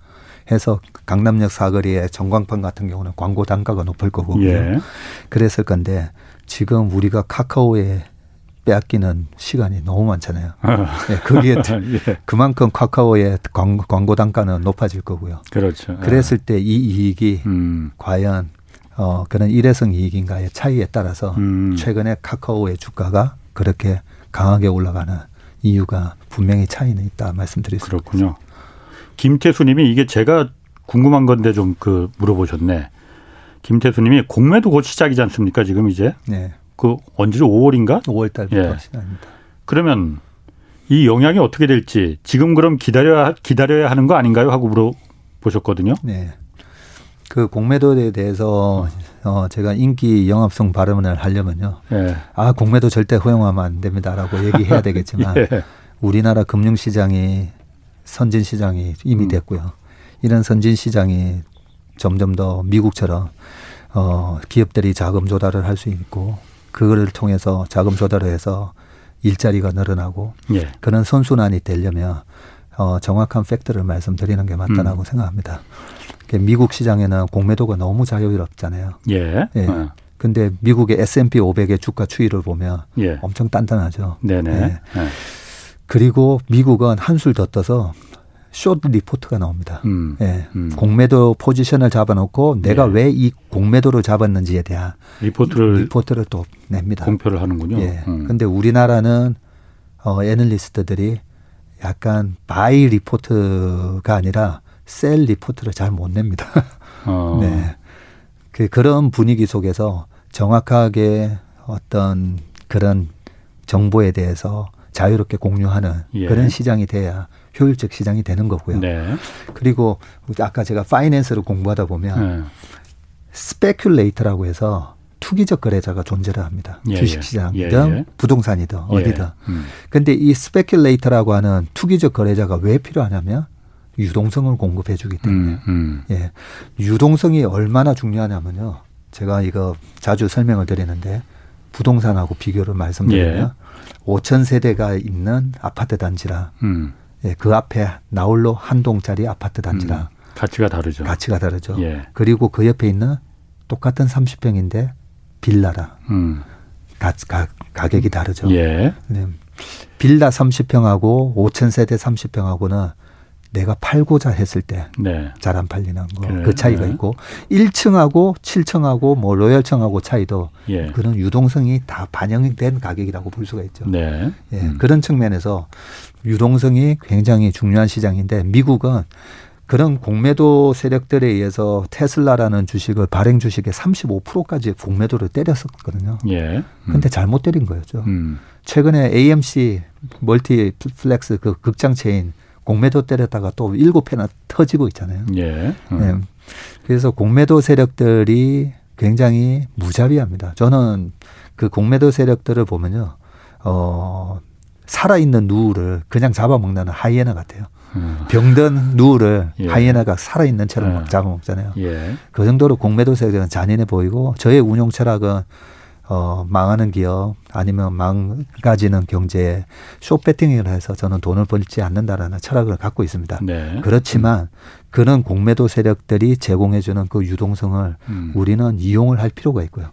해서 강남역 사거리에 전광판 같은 경우는 광고 단가가 높을 거고 예. 그랬을 건데 지금 우리가 카카오에 빼앗기는 시간이 너무 많잖아요. 네, 거기에 예. 그만큼 카카오의 광고, 단가는 높아질 거고요. 그렇죠. 그랬을 때 이 이익이 음. 과연 어, 그런 일회성 이익인가의 차이에 따라서 음. 최근에 카카오의 주가가 그렇게 강하게 올라가는 이유가 분명히 차이는 있다 말씀드릴 수 그렇군요. 김태수님이 이게 제가 궁금한 건데 좀 그 물어보셨네. 김태수님이 공매도 곧 시작이지 않습니까 지금 이제? 네. 그 언제죠? 5월인가? 5월 달부터 예. 시작입니다. 그러면 이 영향이 어떻게 될지 지금 그럼 기다려야 기다려야 하는 거 아닌가요? 하고 물어보셨거든요. 네. 그 공매도에 대해서 어 제가 인기 영합성 발언을 하려면요. 예. 아 공매도 절대 허용하면 안 됩니다라고 얘기해야 되겠지만 예. 우리나라 금융시장이 선진 시장이 이미 음. 됐고요. 이런 선진 시장이 점점 더 미국처럼 어 기업들이 자금 조달을 할 수 있고 그거를 통해서 자금 조달을 해서 일자리가 늘어나고 예. 그런 선순환이 되려면 어 정확한 팩트를 말씀드리는 게 맞다라고 음. 생각합니다. 미국 시장에는 공매도가 너무 자유롭잖아요. 예. 예. 어. 근데 미국의 S&P 500의 주가 추이를 보면 예. 엄청 단단하죠. 네네. 예. 예. 그리고 미국은 한술 더 떠서 short report가 나옵니다. 음. 예. 음. 공매도 포지션을 잡아놓고 내가 예. 왜이 공매도를 잡았는지에 대한 리포트를 리포트를 또 냅니다. 공표를 하는군요. 예. 음. 근데 우리나라는 어 애널리스트들이 약간 buy report가 아니라 sell report를 잘 못 냅니다. 어. 네. 그 그런 분위기 속에서 정확하게 어떤 그런 정보에 대해서 자유롭게 공유하는 예. 그런 시장이 돼야 효율적 시장이 되는 거고요. 네. 그리고 아까 제가 finance를 공부하다 보면 네. speculator라고 해서 투기적 거래자가 존재를 합니다. 예, 주식시장이든 예, 예. 부동산이든 예. 어디든. 음. 근데 이 speculator라고 하는 투기적 거래자가 왜 필요하냐면 유동성을 공급해 주기 때문에. 음, 음. 예. 유동성이 얼마나 중요하냐면요. 제가 이거 자주 설명을 드리는데 부동산하고 비교를 말씀드리면 예. 5천 세대가 있는 아파트 단지랑 음. 예, 그 앞에 나홀로 한 동짜리 아파트 단지랑 음. 가치가 다르죠. 가치가 다르죠. 예. 그리고 그 옆에 있는 똑같은 30평인데 빌라랑 음. 가, 가, 가격이 다르죠. 예. 네. 빌라 30평하고 5천 세대 30평하고는 내가 팔고자 했을 때 잘안 네. 팔리는 거그 차이가 네. 있고 1층하고 7층하고 뭐 로열층하고 차이도 예. 그런 유동성이 다 반영이 된 가격이라고 볼 수가 있죠. 네. 예. 음. 그런 측면에서 유동성이 굉장히 중요한 시장인데 미국은 그런 공매도 세력들에 의해서 테슬라라는 주식을 발행 주식의 35%까지 공매도를 때렸었거든요. 예. 음. 근데 잘못 때린 거였죠. 음. 최근에 AMC 멀티플렉스 그 극장 체인 공매도 때렸다가 또 일곱 회나 터지고 있잖아요. 예. 음. 네. 그래서 공매도 세력들이 굉장히 무자비합니다. 저는 그 공매도 세력들을 보면요, 어, 살아있는 누를 그냥 잡아먹는 하이에나 같아요. 음. 병든 누를 예. 하이에나가 살아있는 채로 예. 잡아먹잖아요. 예. 그 정도로 공매도 세력은 잔인해 보이고 저의 운용 철학은 어, 망하는 기업 아니면 망가지는 경제에 short 베팅을 해서 저는 돈을 벌지 않는다라는 철학을 갖고 있습니다. 네. 그렇지만 그런 공매도 세력들이 제공해주는 그 유동성을 음. 우리는 이용을 할 필요가 있고요.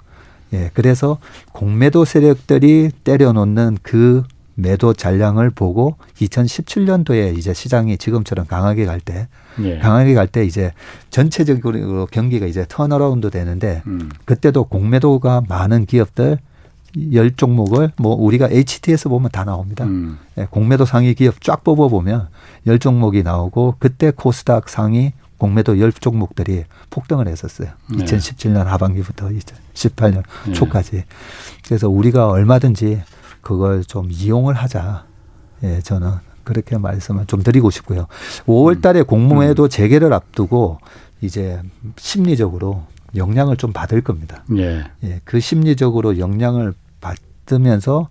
예, 그래서 공매도 세력들이 때려놓는 그 매도 잔량을 보고 2017년도에 이제 시장이 지금처럼 강하게 갈 때, 예. 강하게 갈 때 이제 전체적으로 경기가 이제 turnaround 되는데 음. 그때도 공매도가 많은 기업들 열 종목을 뭐 우리가 HTS 보면 다 나옵니다. 음. 예, 공매도 상위 기업 쫙 뽑아 보면 열 종목이 나오고 그때 코스닥 상위 공매도 열 종목들이 폭등을 했었어요. 네. 2017년 하반기부터 2018년 네. 초까지. 그래서 우리가 얼마든지 그걸 좀 이용을 하자. 예, 저는 그렇게 말씀을 좀 드리고 싶고요. 5월 달에 음. 공모회도 음. 재개를 앞두고 이제 심리적으로 영향을 좀 받을 겁니다. 예. 예. 그 심리적으로 영향을 받으면서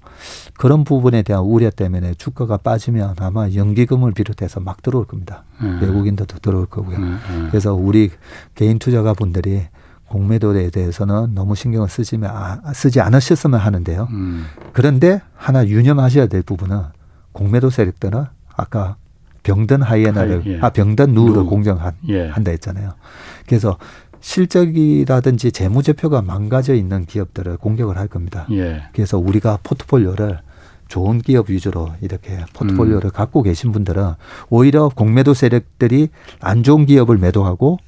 그런 부분에 대한 우려 때문에 주가가 빠지면 아마 연기금을 비롯해서 막 들어올 겁니다. 음. 외국인들도 들어올 거고요. 음, 음. 그래서 우리 개인 투자가 분들이 공매도에 대해서는 너무 신경을 쓰지면 아, 쓰지 않으셨으면 하는데요. 음. 그런데 하나 유념하셔야 될 부분은 공매도 세력들은 아까 병든 하이에나를 예. 아 병든 누를 공정한다 예. 했잖아요. 그래서 실적이라든지 재무제표가 망가져 있는 기업들을 공격을 할 겁니다. 예. 그래서 우리가 포트폴리오를 좋은 기업 위주로 이렇게 포트폴리오를 음. 갖고 계신 분들은 오히려 공매도 세력들이 안 좋은 기업을 매도하고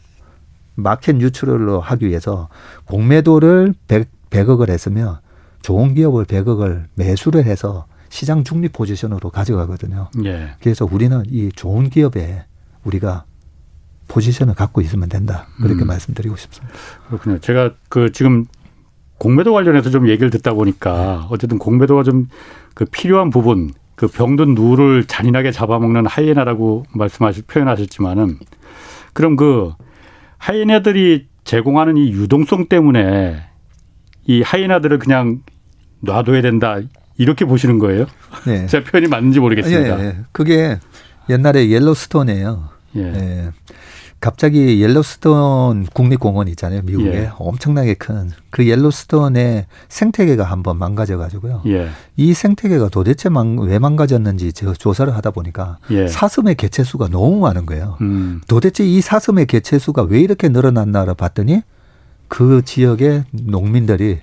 마켓 뉴트럴로 하기 위해서 공매도를 100, 100 억을 했으면 좋은 기업을 100억을 매수를 해서 시장 중립 포지션으로 가져가거든요. 예. 그래서 우리는 이 좋은 기업에 우리가 포지션을 갖고 있으면 된다. 그렇게 음. 말씀드리고 싶습니다. 그렇군요. 제가 그 지금 공매도 관련해서 좀 얘기를 듣다 보니까 어쨌든 공매도가 좀 그 필요한 부분 그 병든 누를 잔인하게 잡아먹는 하이에나라고 말씀하실 표현하셨지만은 그럼 그 하이에나들이 제공하는 이 유동성 때문에 이 하이에나들을 그냥 놔둬야 된다 이렇게 보시는 거예요? 네. 제 표현이 맞는지 모르겠습니다. 예, 예. 그게 옛날에 옐로스톤이에요. 예. 예. 갑자기 옐로스톤 국립공원 있잖아요. 미국에 예. 엄청나게 큰 그 옐로스톤의 생태계가 한번 망가져 가지고요. 예. 이 생태계가 도대체 망, 왜 망가졌는지 제가 조사를 하다 보니까 예. 사슴의 개체 수가 너무 많은 거예요. 음. 도대체 이 사슴의 개체 수가 왜 이렇게 늘어났나를 봤더니 그 지역의 농민들이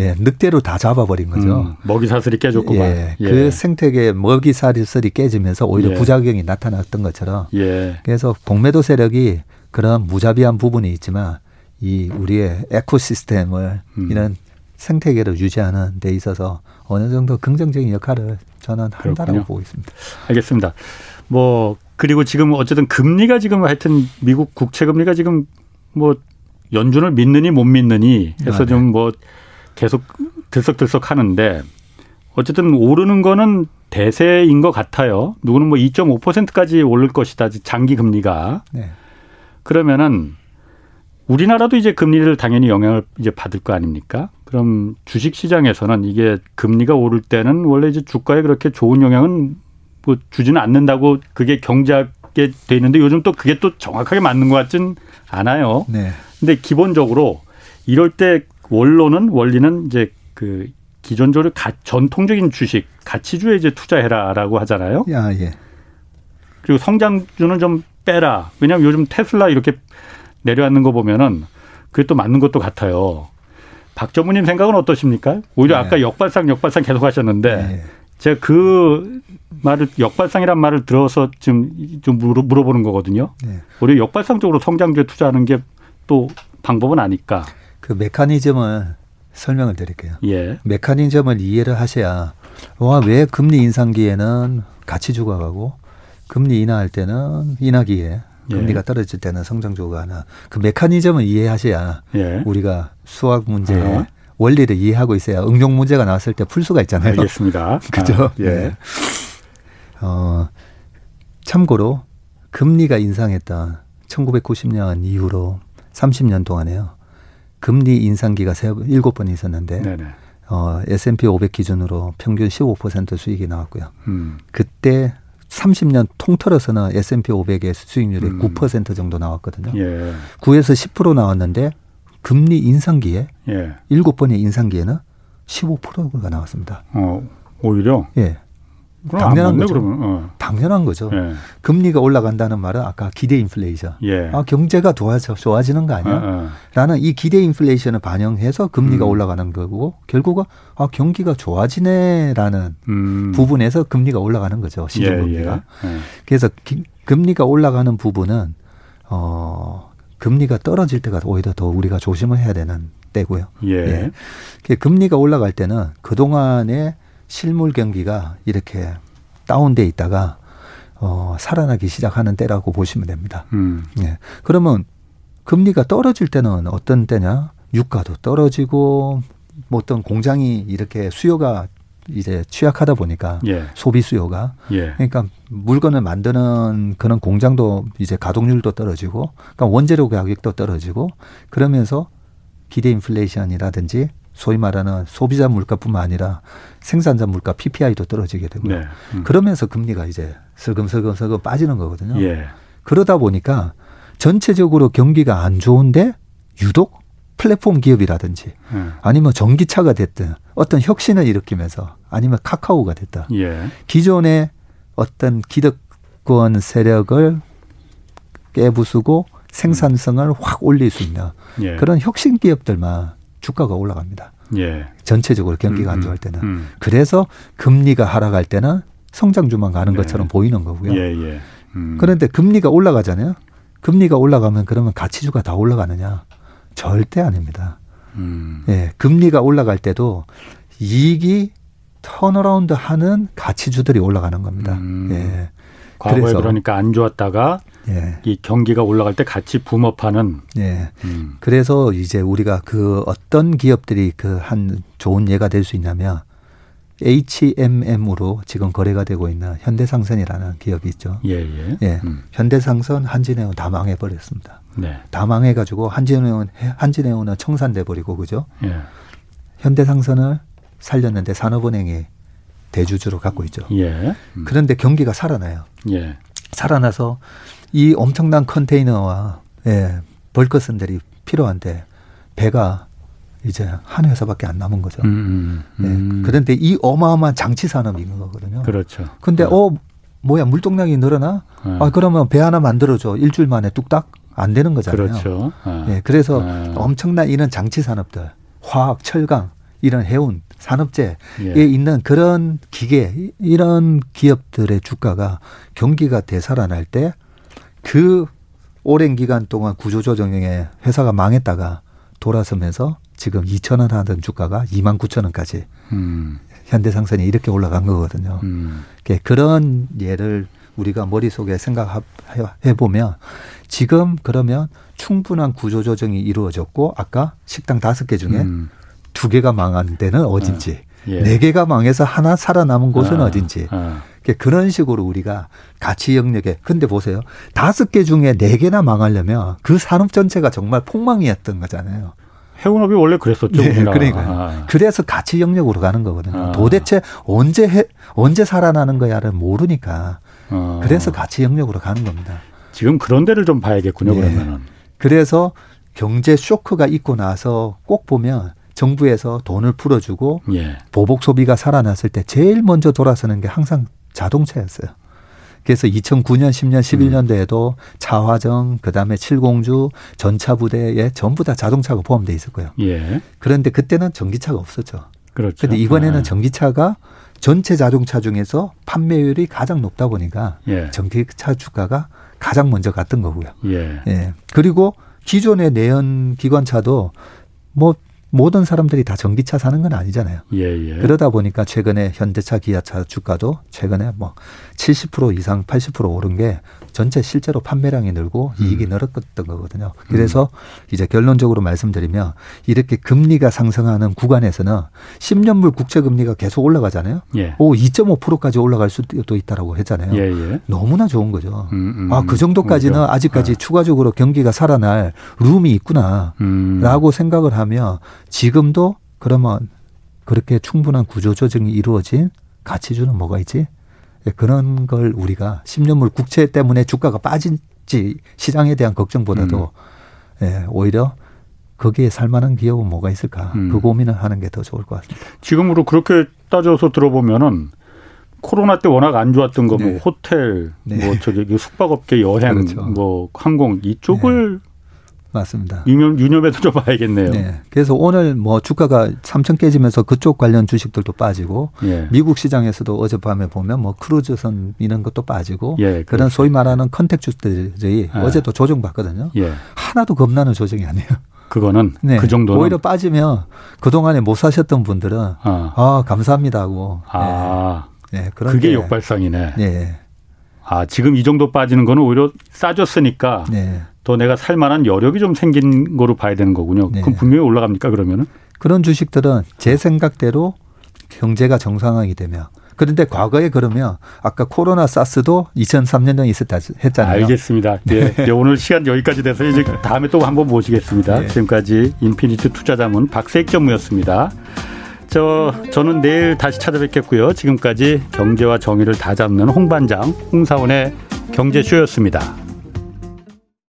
예, 늑대로 다 잡아버린 거죠. 음, 먹이 사슬이 깨졌고만. 예, 예. 그 생태계 먹이 사슬이 깨지면서 오히려 예. 부작용이 나타났던 것처럼. 예. 그래서 공매도 세력이 그런 무자비한 부분이 있지만 이 우리의 에코시스템을 음. 이런 생태계를 유지하는 데 있어서 어느 정도 긍정적인 역할을 저는 한다라고 보고 있습니다. 알겠습니다. 뭐 그리고 지금 어쨌든 금리가 지금 하여튼 미국 국채 금리가 지금 뭐 연준을 믿느니 못 믿느니 해서 아, 네. 좀뭐 계속 들썩들썩 하는데 어쨌든 오르는 거는 대세인 것 같아요. 누구는 뭐 2.5%까지 오를 것이다. 장기 금리가. 네. 그러면은 우리나라도 이제 금리를 당연히 영향을 이제 받을 거 아닙니까? 그럼 주식 시장에서는 이게 금리가 오를 때는 원래 이제 주가에 그렇게 좋은 영향은 뭐 주지는 않는다고 그게 경제학에 돼 있는데 요즘 또 그게 또 정확하게 맞는 것 같진 않아요. 네. 근데 기본적으로 이럴 때 원로는 원리는 이제 그 기존적으로 가, 전통적인 주식 가치주에 이제 투자해라라고 하잖아요. 야, 예. 그리고 성장주는 좀 빼라. 왜냐하면 요즘 테슬라 이렇게 내려앉는 거 보면은 그게 또 맞는 것도 같아요. 박 전무님 생각은 어떠십니까? 오히려 네. 아까 역발상 역발상 계속 하셨는데 네. 제가 그 말을 역발상이란 말을 들어서 지금 좀 물어보는 거거든요. 네. 오히려 역발상적으로 성장주에 투자하는 게 또 방법은 아닐까. 그 메커니즘을 설명을 드릴게요. 예. 메커니즘을 이해를 하셔야 와 왜 금리 인상기에는 가치 주가 가고 금리 인하할 때는 인하기에 예. 금리가 떨어질 때는 성장주가 하나 그 메커니즘을 이해하셔야 예. 우리가 수학 문제 어. 원리를 이해하고 있어야 응용 문제가 나왔을 때 풀 수가 있잖아요. 알겠습니다. 그죠? 아, 예. 네. 어, 참고로 금리가 인상했던 1990년 이후로 30년 동안에요. 금리 인상기가 세, 일곱 번 있었는데 네네. 어, S&P 500 기준으로 평균 15% 수익이 나왔고요. 음. 그때 30년 통틀어서는 S&P 500의 수익률이 음. 9% 정도 나왔거든요. 예. 9에서 10% 나왔는데 금리 인상기에 예. 7번의 인상기에는 15%가 나왔습니다. 어, 오히려? 예. 당연한 거죠. 그러면. 어. 당연한 거죠. 예. 금리가 올라간다는 말은 아까 기대 인플레이션. 예. 아, 경제가 좋아져, 좋아지는 거 아니야? 어, 어. 라는 이 기대 인플레이션을 반영해서 금리가 음. 올라가는 거고 결국은 아, 경기가 좋아지네라는 음. 부분에서 금리가 올라가는 거죠. 시중 금리가. 예, 예. 그래서 기, 금리가 올라가는 부분은 어, 금리가 떨어질 때가 오히려 더 우리가 조심을 해야 되는 때고요. 예. 예. 금리가 올라갈 때는 그동안에 실물 경기가 이렇게 다운돼 있다가 어, 살아나기 시작하는 때라고 보시면 됩니다. 음. 예. 그러면 금리가 떨어질 때는 어떤 때냐? 유가도 떨어지고 뭐 어떤 공장이 이렇게 수요가 이제 취약하다 보니까 예. 소비 수요가 예. 그러니까 물건을 만드는 그런 공장도 이제 가동률도 떨어지고 그러니까 원재료 가격도 떨어지고 그러면서 기대 인플레이션이라든지 소위 말하는 소비자 물가뿐만 아니라 생산자 물가 PPI도 떨어지게 되고요. 네. 음. 그러면서 금리가 이제 슬금슬금슬금 빠지는 거거든요. 예. 그러다 보니까 전체적으로 경기가 안 좋은데 유독 플랫폼 기업이라든지 음. 아니면 전기차가 됐든 어떤 혁신을 일으키면서 아니면 카카오가 됐다. 예. 기존의 어떤 기득권 세력을 깨부수고 생산성을 확 올릴 수 있는 예. 그런 혁신 기업들만 주가가 올라갑니다. 예. 전체적으로 경기가 음, 안 음, 좋을 때는. 음. 그래서 금리가 하락할 때는 성장주만 가는 네. 것처럼 보이는 거고요. 예, 예. 음. 그런데 금리가 올라가잖아요. 금리가 올라가면 그러면 가치주가 다 올라가느냐? 절대 아닙니다. 음. 예, 금리가 올라갈 때도 이익이 turnaround 하는 가치주들이 올라가는 겁니다. 음. 예. 과거에 그래서. 그러니까 안 좋았다가 예. 이 경기가 올라갈 때 같이 붐업하는. 예. 음. 그래서 이제 우리가 그 어떤 기업들이 그 한 좋은 예가 될 수 있냐면 HMM으로 지금 거래가 되고 있는 현대상선이라는 기업이 있죠. 예, 예. 예. 음. 현대상선, 한진해운 다 망해 버렸습니다. 네. 다 망해 가지고 한진해운, 한진해운은 청산돼 버리고 그죠? 예. 현대상선을 살렸는데 산업은행이 대주주로 갖고 있죠. 예. 음. 그런데 경기가 살아나요. 예. 살아나서 이 엄청난 컨테이너와 예, 벌크선들이 필요한데 배가 이제 한 회사밖에 안 남은 거죠. 음, 음, 음. 네. 그런데 이 어마어마한 장치 산업인 거거든요. 그렇죠. 근데 네. 어 뭐야 물동량이 늘어나? 네. 아 그러면 배 하나 만들어줘 일주일 만에 뚝딱 안 되는 거잖아요. 그렇죠. 네. 네. 그래서 네. 엄청난 이런 장치 산업들, 화학, 철강 이런 해운 산업재에 예. 있는 그런 기계 이런 기업들의 주가가 경기가 되살아날 때 그 오랜 기간 동안 구조조정에 회사가 망했다가 돌아서면서 지금 2천 원 하던 주가가 2만 9천 원까지 음. 현대상선이 이렇게 올라간 거거든요. 음. 그런 예를 우리가 머릿속에 생각해 보면 지금 그러면 충분한 구조 조정이 이루어졌고 아까 식당 다섯 개 중에 음. 두 개가 망한 데는 어딘지 아, 예. 네 개가 망해서 하나 살아남은 곳은 아, 어딘지 아. 그런 식으로 우리가 가치 영역에 근데 보세요 다섯 개 중에 네 개나 망하려면 그 산업 전체가 정말 폭망이었던 거잖아요. 해운업이 원래 그랬었죠. 네, 그러니까 아. 그래서 가치 영역으로 가는 거거든요. 아. 도대체 언제 해, 언제 살아나는 거야를 모르니까 아. 그래서 가치 영역으로 가는 겁니다. 지금 그런 데를 좀 봐야겠군요. 네. 그러면은. 그래서 경제 쇼크가 있고 나서 꼭 보면 정부에서 돈을 풀어주고 예. 보복 소비가 살아났을 때 제일 먼저 돌아서는 게 항상 자동차였어요. 그래서 2009년, 10년, 11년도에도 차화정, 그다음에 칠공주, 전차 부대에 전부 다 자동차가 포함돼 있었고요. 예. 그런데 그때는 전기차가 없었죠. 그렇죠. 근데 이번에는 네. 전기차가 전체 자동차 중에서 판매율이 가장 높다 보니까 예. 전기차 주가가 가장 먼저 갔던 거고요. 예. 예. 그리고 기존의 내연 기관차도 뭐 모든 사람들이 다 전기차 사는 건 아니잖아요. 예, 예. 그러다 보니까 최근에 현대차, 기아차 주가도 최근에 뭐 70% 이상 80% 오른 게 전체 실제로 판매량이 늘고 음. 이익이 늘었던 거거든요. 그래서 음. 이제 결론적으로 말씀드리면 이렇게 금리가 상승하는 구간에서는 10년물 국채 금리가 계속 올라가잖아요. 예. 오 2.5%까지 올라갈 수도 있다라고 했잖아요. 예, 예. 너무나 좋은 거죠. 음, 음, 아그 정도까지는 그렇죠. 아직까지 아. 추가적으로 경기가 살아날 룸이 있구나라고 음. 생각을 하면 지금도 그러면 그렇게 충분한 구조 조정이 이루어진 가치주는 뭐가 있지? 예, 그런 걸 우리가 10년물 국채 때문에 주가가 빠진지 시장에 대한 걱정보다도 음. 예, 오히려 거기에 살만한 기업은 뭐가 있을까 음. 그 고민을 하는 게 더 좋을 것 같습니다. 지금으로 그렇게 따져서 들어보면은 코로나 때 워낙 안 좋았던 거 뭐 네. 호텔, 네. 뭐 저기 그 숙박업계 여행, 그렇죠. 뭐 항공 이쪽을 네. 맞습니다. 유념, 유념해서 좀 봐야겠네요. 네. 그래서 오늘 뭐 주가가 3천 깨지면서 그쪽 관련 주식들도 빠지고 예. 미국 시장에서도 어젯밤에 보면 뭐 크루즈선 이런 것도 빠지고 예, 그런 그렇죠. 소위 말하는 contact 주들이 예. 어제도 조정받거든요. 예. 하나도 겁나는 조정이 아니에요. 그거는 네. 그 정도는 오히려 빠지면 그 동안에 못 사셨던 분들은 아, 아 감사합니다 하고 아 네. 네. 그런 그게 역발상이네. 네. 아 지금 이 정도 빠지는 거는 오히려 싸졌으니까 네. 더 내가 살 만한 여력이 좀 생긴 거로 봐야 되는 거군요. 네. 그럼 분명히 올라갑니까 그러면은? 그런 주식들은 제 생각대로 경제가 정상화이 되면 그런데 과거에 그러면 아까 코로나 사스도 2003년에 있었다 했잖아요. 알겠습니다. 네. 네. 오늘 시간 여기까지 돼서 이제 다음에 또 한번 모시겠습니다. 네. 지금까지 인피니트 투자자문 박세익 전무였습니다. 저 저는 내일 다시 찾아뵙겠고요. 지금까지 경제와 정의를 다 잡는 홍반장 홍사원의 경제쇼였습니다.